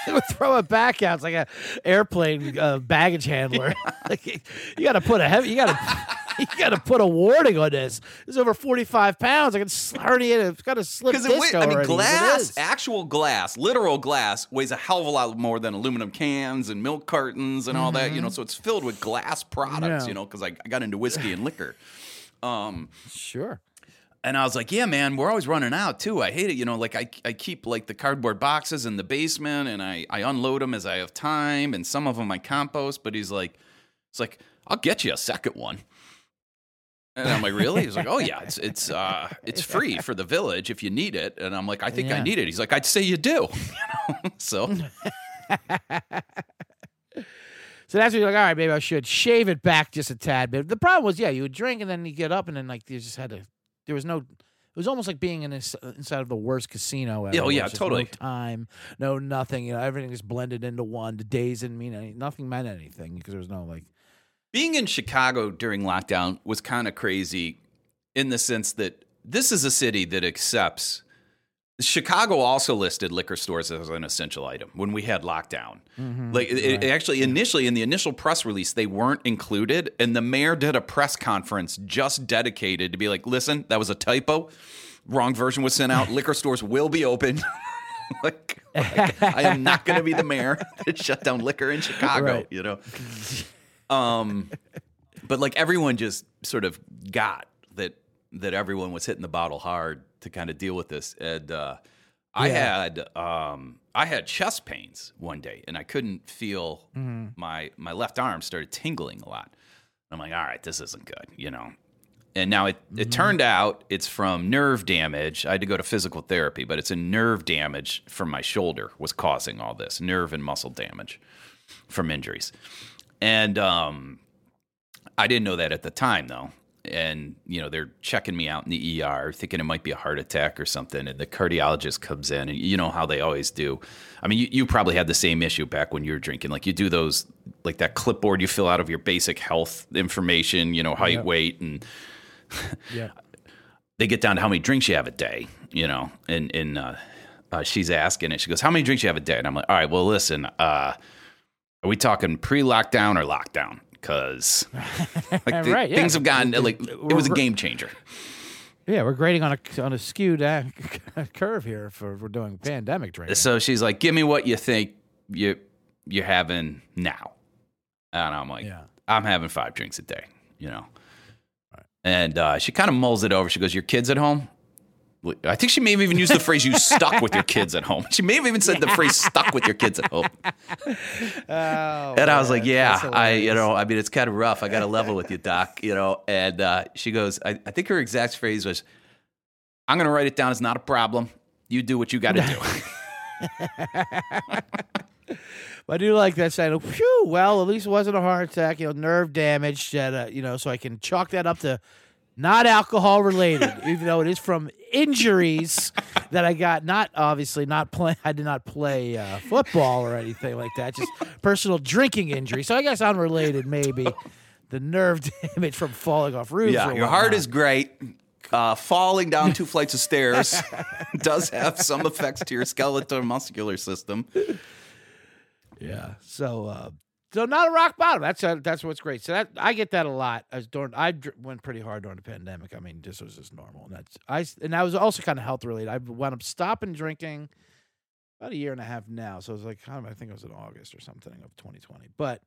Would throw it back out. It's like a airplane uh, baggage handler. like, you got to put a heavy. You got to. *laughs* You got to put a warning on this. This is over forty-five pounds. I can s- herniate. it. It's got a slip disc it, weighs- I mean, already, as it glass, actual glass, literal glass, weighs a hell of a lot more than aluminum cans and milk cartons and all that. You know, so it's filled with glass products. Mm-hmm. Yeah. You know, because I, I got into whiskey and liquor. Um, Sure. and I was like, yeah, man, we're always running out too. I hate it. You know, like I, I keep like the cardboard boxes in the basement and I, I unload them as I have time and some of them I compost. But he's like, it's like, I'll get you a second one. And I'm like, really? He's like, *laughs* oh yeah, it's it's uh it's free for the village if you need it. And I'm like, I think I need it. He's like, I'd say you do. *laughs* You know? so *laughs* So that's when you're like, all right, maybe I should shave it back just a tad bit. The problem was, yeah, you would drink and then you get up and then like you just had to. There was no. It was almost like being in this, inside of the worst casino ever. Oh, yeah, totally. No time, no nothing. You know, everything is blended into one. The days didn't mean any, nothing meant anything because there was no like. Being in Chicago during lockdown was kind of crazy in the sense that this is a city that accepts Chicago also listed liquor stores as an essential item when we had lockdown. Mm-hmm. Like it, it actually initially in the initial press release they weren't included, and the mayor did a press conference just dedicated to be like, "Listen, that was a typo. Wrong version was sent out. liquor stores will be open." *laughs* like, like, I am not going to be the mayor *laughs* that shut down liquor in Chicago. Right. You know. Um, but like everyone just sort of got that that everyone was hitting the bottle hard to kind of deal with this, and uh, I Yeah. had um, I had chest pains one day, and I couldn't feel Mm-hmm. my my left arm started tingling a lot. I'm like, all right, this isn't good, you know. And now it, Mm-hmm. it turned out it's from nerve damage. I had to go to physical therapy, but it's a nerve damage from my shoulder was causing all this nerve and muscle damage from injuries. And um, I didn't know that at the time, though. And, you know, they're checking me out in the ER, thinking it might be a heart attack or something. And the cardiologist comes in, and you know how they always do. I mean, you, you probably had the same issue back when you were drinking. Like, you do those, like that clipboard you fill out of your basic health information, you know, height, weight, and Yeah. *laughs* they get down to how many drinks you have a day, you know, and and uh, uh, she's asking it. She goes, "How many drinks you have a day?" And I'm like, "All right, well, listen, uh, are we talking pre-lockdown or lockdown? Because like *laughs* the- Right, yeah. things have gotten like it was a game changer." Yeah, we're grading on a on a skewed uh, *laughs* curve here for we're doing pandemic drinking. So she's like, "Give me what you think you you're having now," and I'm like, Yeah. "I'm having five drinks a day," you know. And uh, she kind of mulls it over. She goes, "Your kids at home?" I think she may have even used the phrase "you *laughs* stuck with your kids at home." She may have even said the phrase "stuck with your kids at home." *laughs* Oh, And I was like, "Yeah, I, you know, I mean, it's kind of rough. I got to level with you, doc, you know." And uh, she goes, I, "I think her exact phrase was, I'm going to write it down as not a problem. You do what you got to do." *laughs* I do like that saying. Phew, well, at least it wasn't a heart attack. You know, nerve damage. That uh, you know, so I can chalk that up to not alcohol related, even though it is from injuries that I got. Not obviously not play. I did not play uh, football or anything like that. Just personal drinking injury. So I guess unrelated, maybe. The nerve *laughs* damage from falling off roofs. Yeah, your heart is great. Uh, falling down two flights of stairs *laughs* does have some effects to your skeletal muscular system. Yeah. So, uh, so not a rock bottom. That's uh, that's what's great. So that I get that a lot. As during I dr- went pretty hard during the pandemic. I mean, this was just normal. And that's I and I was also kind of health related. I wound up stopping drinking about a year and a half now. So it was like I, I think it was in August or something of 2020. But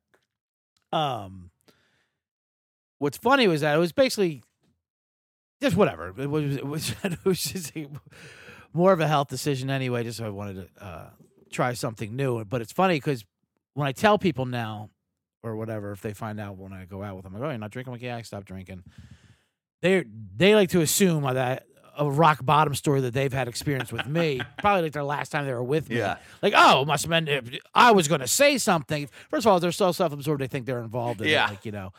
um, what's funny was that it was basically just whatever. It was it was, *laughs* it was just a- more of a health decision anyway. Just so I wanted to uh, try something new. But it's funny because when I tell people now or whatever, if they find out when I go out with them, like, oh, you're not drinking? I'm like, yeah, I stopped drinking. They they like to assume that a rock bottom story that they've had experience with me, *laughs* probably like their last time they were with me. Yeah. Like, oh, must have been, I was going to say something. First of all, they're so self absorbed, they think they're involved in Yeah. it. Like, you know.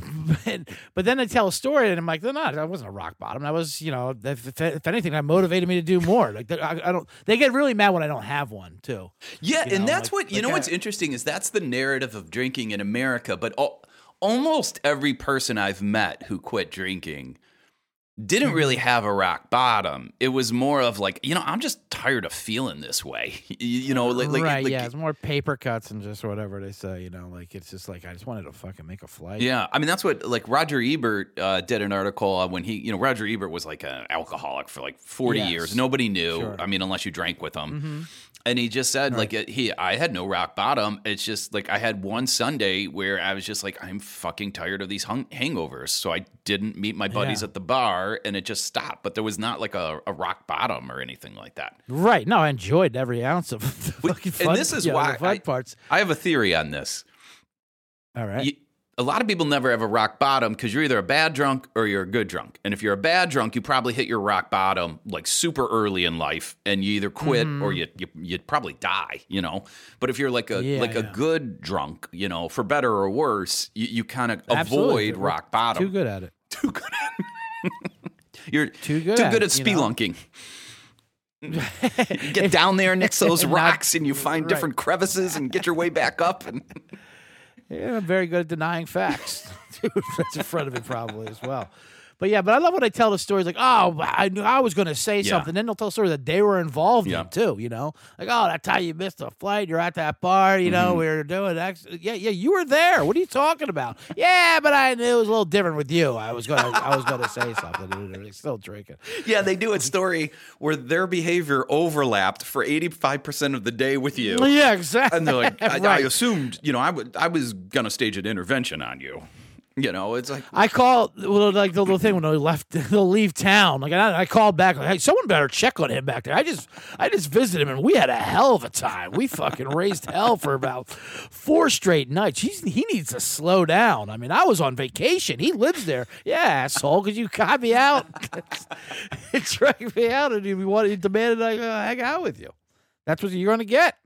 *laughs* But, but then they tell a story, and I'm like, they're not. I wasn't a rock bottom. I was, you know, if, if, anything, that motivated me to do more. Like, I, I don't. They get really mad when I don't have one, too. Yeah, You and that's like- what you like know. I- what's interesting is that's the narrative of drinking in America. But al- almost every person I've met who quit drinking didn't really Mm-hmm. have a rock bottom. It was more of like, you know, I'm just tired of feeling this way. *laughs* You, know, like, like, right? like- yeah, it's more paper cuts and just whatever they say. You know, like it's just like I just wanted to fucking make a flight. Yeah, I mean that's what like Roger Ebert uh, did an article when he, you know, Roger Ebert was like an alcoholic for like forty Yes. years. Nobody knew. Sure. I mean, unless you drank with him. Mm-hmm. And he just said like he, I had no rock bottom. It's just like I had one Sunday where I was just like, I'm fucking tired of these hung- hangovers, so I didn't meet my buddies Yeah. at the bar, and it just stopped. But there was not like a, a rock bottom or anything like that. Right. No, I enjoyed every ounce of *laughs* the fucking and this is you know, why fun I- parts. I have a theory on this. All right. you, a lot of people never have a rock bottom because you're either a bad drunk or you're a good drunk. And if you're a bad drunk, you probably hit your rock bottom like super early in life, and you either quit Mm-hmm. or you, you you'd probably die. You know. But if you're like a Yeah, like a good drunk, you know, for better or worse, you, you kind of avoid rock bottom. Too good at it. *laughs* Too good. You're Too good Too at good at spelunking. *laughs* Get down there next to those rocks and you find right. different crevices and get your way back up and *laughs* Yeah, I'm very good at denying facts. *laughs* That's in front of it probably as well. But yeah, but I love when they tell the stories like, oh, I knew I was going to say Yeah. something. Then they'll tell a story that they were involved Yeah. in too. You know, like oh, that's how you missed a flight, you're at that bar. You Mm-hmm. know, we were doing X. Yeah, yeah, you were there. What are you talking about? yeah, but I knew it was a little different with you. I was gonna, I was gonna say something. They're still drinking. Yeah, they do a story where their behavior overlapped for 85% of the day with you. Yeah, exactly. And they're like, *laughs* I, I assumed, you know, I would, I was gonna stage an intervention on you. You know, it's like, I call well, like the little thing when they left, *laughs* they'll leave town. Like I, I called back, like, hey, someone better check on him back there. I just, I just visited him, and we had a hell of a time. We fucking *laughs* raised hell for about four straight nights. He's, he needs to slow down. I mean, I was on vacation. He lives there. Yeah, asshole, because you got me out, *laughs* it dragged me out, and you wanted, you demanded I uh, hang out with you. That's what you're gonna get.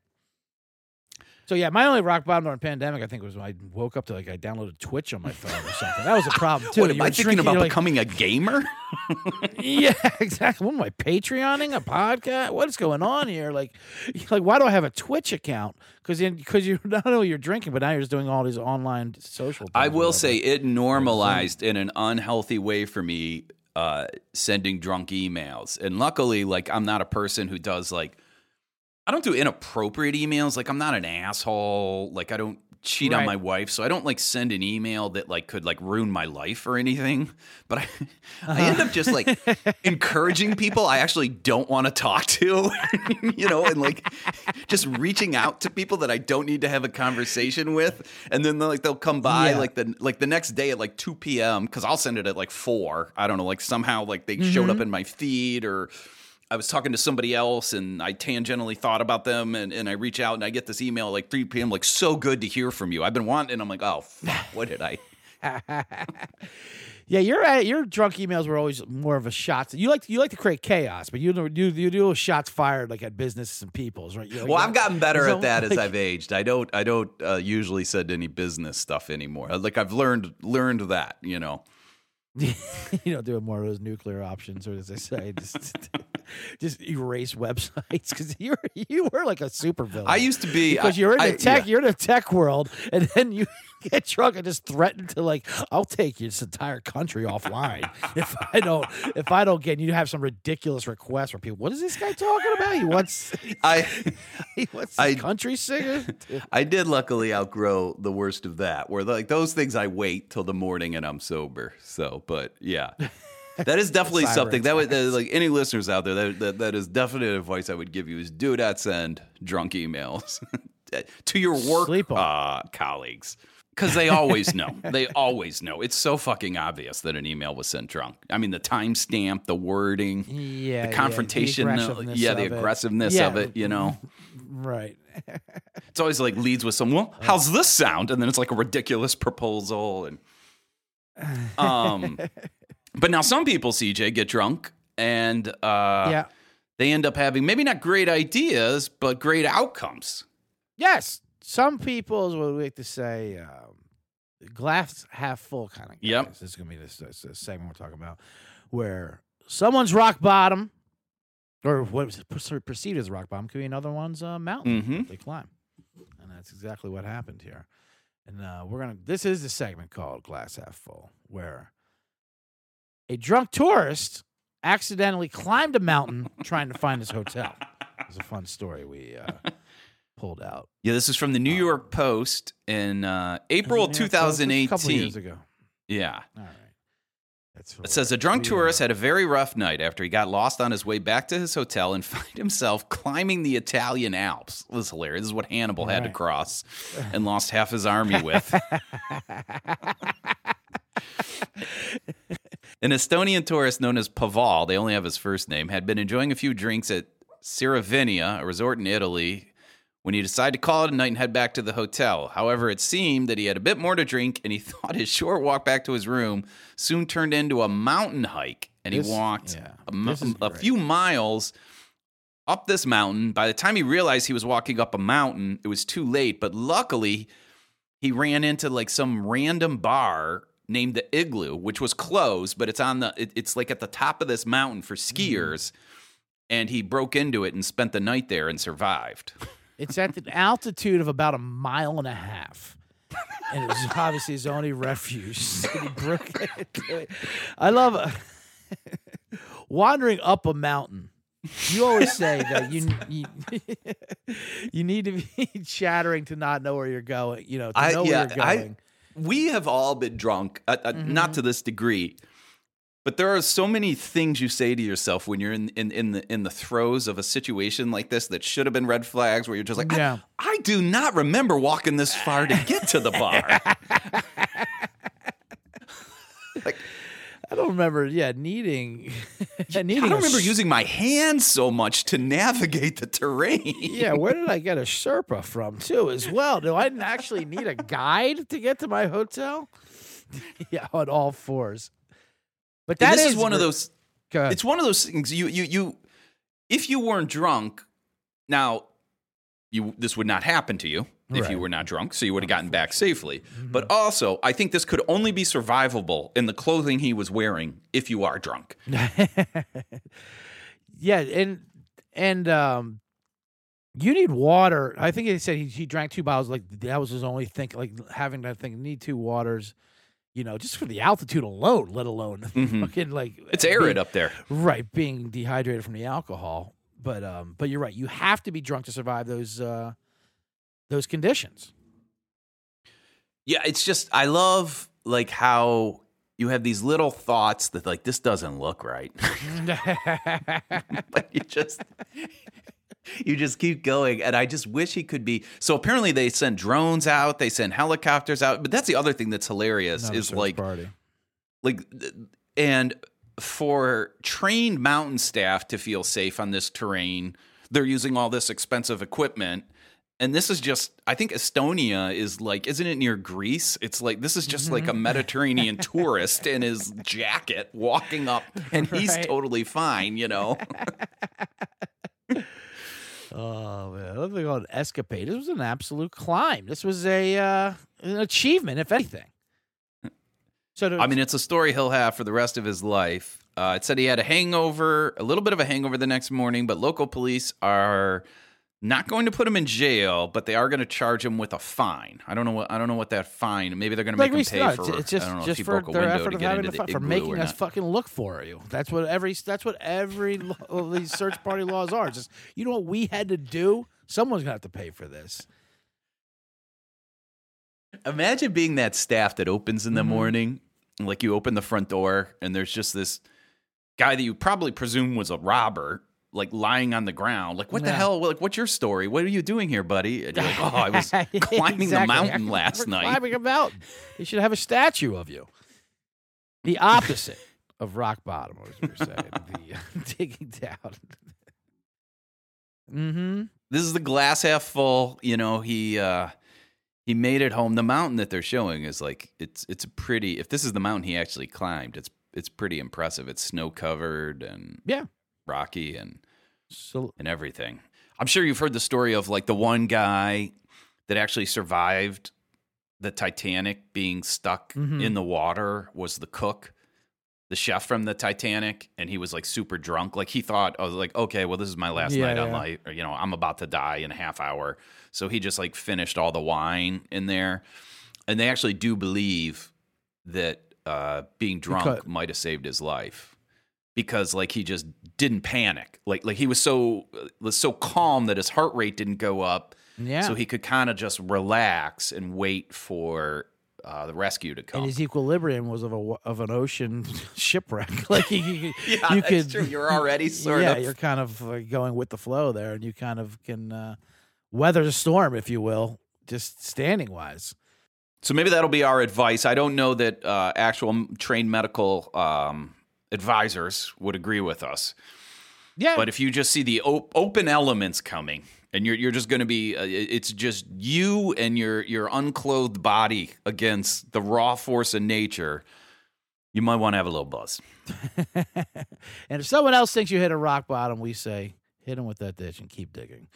So yeah, my only rock bottom during the pandemic, I think, was when I woke up to like I downloaded Twitch on my phone or something. That was a problem too. what am I thinking drinking, about like, becoming a gamer? *laughs* yeah, *laughs* exactly. What am I Patreoning a podcast? What is going on here? Like, *laughs* like why do I have a Twitch account? Because because you not only you're drinking, but now you're just doing all these online social. I will say it normalized in an unhealthy way for me uh, sending drunk emails. And luckily, like I'm not a person who does like I don't do inappropriate emails. Like I'm not an asshole. Like I don't cheat on my wife, so I don't like send an email that like could like ruin my life or anything. But I, *laughs* I end up just like uh-huh. *laughs* encouraging people I actually don't want to talk to, *laughs* you know, and like just reaching out to people that I don't need to have a conversation with, and then like they'll come by Yeah. like the like the next day at like two p.m. because I'll send it at like four. I don't know, like somehow like they showed up mm-hmm. in my feed or. I was talking to somebody else and I tangentially thought about them and, and I reach out and I get this email at like 3 p.m. like so good to hear from you. I've been wanting and I'm like, oh fuck, what did I *laughs* *laughs* Yeah, your uh, your drunk emails were always more of a shots. You like you like to create chaos, but you do you, you do shots fired like at businesses and people's right. Like, Well. I've gotten better So, at that as I've aged. I don't I don't uh, usually send any business stuff anymore. Like I've learned learned that, you know. *laughs* you know, doing more of those nuclear options, or as I say, just *laughs* just erase websites because *laughs* you were you were like a super villain. I used to be because I- you're in the I- tech, yeah. you're in the tech world, and then you get drunk and just threaten to like, I'll take this entire country offline *laughs* if I don't if I don't get. You have some ridiculous request from people, what is this guy talking about? He wants *laughs* I *laughs* he wants I- country singer. I did luckily outgrow the worst of that. Where like those things I wait till the morning and I'm sober. So, but yeah. That is definitely something that would that, like any listeners out there that, that that is definite advice I would give you is do not send drunk emails to your work uh, colleagues because they always *laughs* know. they always know. It's so fucking obvious that an email was sent drunk. I mean, the timestamp, the wording, Yeah, the yeah, confrontation, uh, aggressiveness yeah, the of it. aggressiveness Yeah. of it. You know. right. *laughs* It's always like leads with some, well, how's this sound? And then it's like a ridiculous proposal. And um, *laughs* but now some people, CJ, get drunk and uh, yeah. they end up having maybe not great ideas, but great outcomes. Yes. Some people is what we like to say, um, glass half full kind of guys. Yep. This is gonna be this, this, this segment we're talking about, where someone's rock bottom, or what per- perceived as rock bottom, could be another one's uh, mountain Mhm. they climb, and that's exactly what happened here. And uh, we're gonna. This is the segment called "Glass Half Full," where a drunk tourist accidentally climbed a mountain trying to find his hotel. It's a fun story we uh, pulled out. Yeah, this is from the New York Post in uh, April of Yeah, so it's A couple 2018. years ago. Yeah. All right. That's It says a drunk tourist had a very rough night after he got lost on his way back to his hotel and *laughs* find himself climbing the Italian Alps. This is hilarious. This is what Hannibal had to cross *laughs* and lost half his army with. *laughs* An Estonian tourist known as Paval, they only have his first name, had been enjoying a few drinks at Cervinia, a resort in Italy, when he decided to call it a night and head back to the hotel. However, it seemed that he had a bit more to drink and he *laughs* thought his short walk back to his room soon turned into a mountain hike. And he walked yeah, a, mo- this is a few miles up this mountain. By the time he realized he was walking up a mountain, it was too late. But luckily, he ran into like some random bar named the Igloo, which was closed, but it's on the it, it's like at the top of this mountain for mm. skiers. And he broke into it and spent the night there and survived. *laughs* It's at the altitude of about a mile and a half. and it was *laughs* obviously his only refuge. and *laughs* he broke it. I love uh, *laughs* wandering up a mountain. You always say that you you, you need to be chattering to not know where you're going. You know, to I- know yeah, where you're I- going. we have all been drunk, uh, uh, not to this degree, but there are so many things you say to yourself when you're in, in, in the in the throes of a situation like this that should have been red flags, where you're just like, I- Yeah. I, do not remember walking this far to get to the bar. *laughs* like, I don't remember. Yeah, needing. *laughs* needing I don't remember s- using my hands so much to navigate the terrain. Yeah, where did I get a Sherpa from too? As well, do I actually need a guide to get to my hotel? *laughs* yeah, on all fours. But that this is is one of those it's one of those things you you you if you weren't drunk now you this would not happen to you if Right. you were not drunk so you would have gotten back safely but also i think this could only be survivable in the clothing he was wearing if you are drunk *laughs* yeah, and and um, you need water. I think he said he, he drank two bottles. Like that was his only thing. Like having that thing. Need two waters. You know, just for the altitude alone, let alone *laughs* fucking like Mm-hmm. it's arid being- up there Right, being dehydrated from the alcohol. But um, but you're right. You have to be drunk to survive those uh, those conditions. yeah it's just i love like how you have these little thoughts that like this doesn't look right *laughs* *laughs* but you just *laughs* you just keep going and i just wish he could be so apparently they send drones out they send helicopters out but that's the other thing that's hilarious Another is like party. like and for trained mountain staff to feel safe on this terrain they're using all this expensive equipment and this is just i think estonia is like isn't it near greece it's like this is just like a mm-hmm. mediterranean *laughs* tourist in his jacket walking up and he's Right. totally fine you know *laughs* Oh man, let's go on escapade. This was an absolute climb. This was a uh, an achievement, if anything. So to, I mean, it's a story he'll have for the rest of his life. Uh, it said he had a hangover, a little bit of a hangover the next morning, but local police are not going to put him in jail, but they are going to charge him with a fine. I don't know what I don't know what that fine. Maybe they're going to like make we him pay said, for. it's, it's just I don't know if just he for broke a their window effort to of get having into the the for making us fucking look for you. That's what every that's what every *laughs* lo- these search party laws are. It's just you know what we had to do. Someone's gonna have to pay for this. Imagine being that staff that opens in the Mhm. morning, like you open the front door, and there's just this guy that you probably presume was a robber, like lying on the ground. Like, what the hell? Like, what's your story? What are you doing here, buddy? And you're like, oh, I was *laughs* climbing the mountain last night. Climbing a mountain. They should have a statue of you. The *laughs* opposite of rock bottom, as we were saying. the uh, *laughs* digging down. mm-hmm. this is the glass half full. You know, he uh he made it home. The mountain that they're showing is like it's it's a pretty. If this is the mountain he actually climbed, it's it's pretty impressive. It's snow covered and Yeah. Rocky and So and everything. I'm sure you've heard the story of like the one guy that actually survived the Titanic being stuck Mhm. in the water was the cook, the chef from the Titanic, and he was like super drunk. Like he thought, I was like, okay, well, this is my last Yeah, night on yeah. life. Or, you know, I'm about to die in a half hour. So he just like finished all the wine in there. And they actually do believe that uh, being drunk might have saved his life because like he just didn't panic. Like like he was so was so calm that his heart rate didn't go up. yeah. So he could kind of just relax and wait for uh, the rescue to come. and his equilibrium was of a of an ocean *laughs* shipwreck. *laughs* like you, *laughs* yeah, you that's could, true. You're already sort yeah, of yeah. you're kind of uh, going with the flow there, and you kind of can uh, weather the storm, if you will, just standing wise. So maybe that'll be our advice. I don't know that uh, actual trained medical um, advisors would agree with us. Yeah, But if you just see the op- open elements coming, and you're you're just going to be uh, it's just you and your your unclothed body against the raw force of nature. You might want to have a little buzz. *laughs* and if someone else thinks you hit a rock bottom, we say hit him with that ditch and keep digging.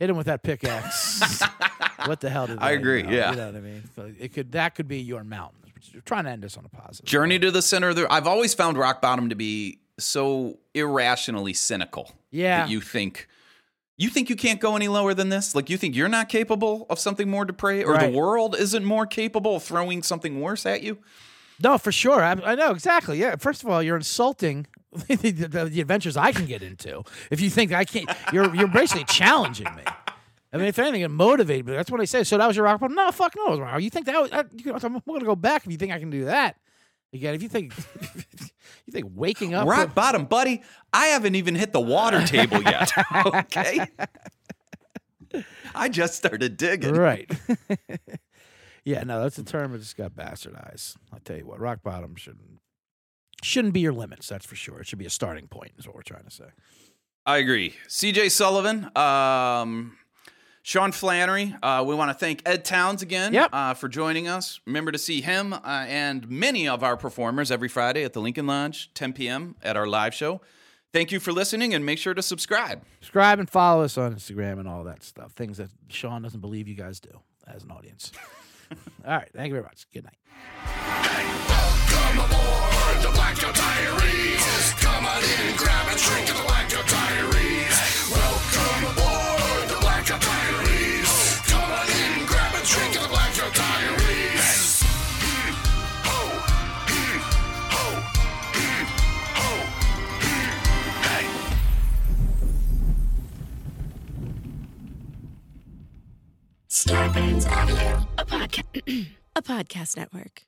Hit him with that pickaxe. *laughs* what the hell did I agree, know? yeah. you know what I mean. So it could that could be your mountain. Trying to end this on a positive. Journey to the center of the. I've always found rock bottom to be so irrationally cynical. Yeah. that you think You think you can't go any lower than this? Like you think you're not capable of something more depraved, or Right. the world isn't more capable of throwing something worse at you? No, for sure. I, I know exactly. Yeah. First of all, you're insulting *laughs* the, the, the adventures I can get into. If you think I can't, you're you're basically challenging me. I mean, if anything, it motivated me. That's what I say. So that was your rock bottom. No, fuck no. it was wrong. You think that? Was, I, you I'm going to go back if you think I can do that. Again, if you think *laughs* you think waking up, Rock bottom, buddy. I haven't even hit the water table yet. *laughs* okay. I just started digging. right? *laughs* yeah, no, that's a term that just got bastardized. I'll tell you what, rock bottom shouldn't shouldn't be your limits. That's for sure. It should be a starting point. Is what we're trying to say. I agree. CJ Sullivan, um, Sean Flannery. Uh, we want to thank Ed Towns again Yep. uh, for joining us. Remember to see him uh, and many of our performers every Friday at the Lincoln Lodge, 10 p.m. at our live show. Thank you for listening and make sure to subscribe. Subscribe and follow us on Instagram and all that stuff. Things that Sean doesn't believe you guys do as an audience. *laughs* all right. Thank you very much. Good night. Come Avenue, a podcast, *clears throat* a podcast network.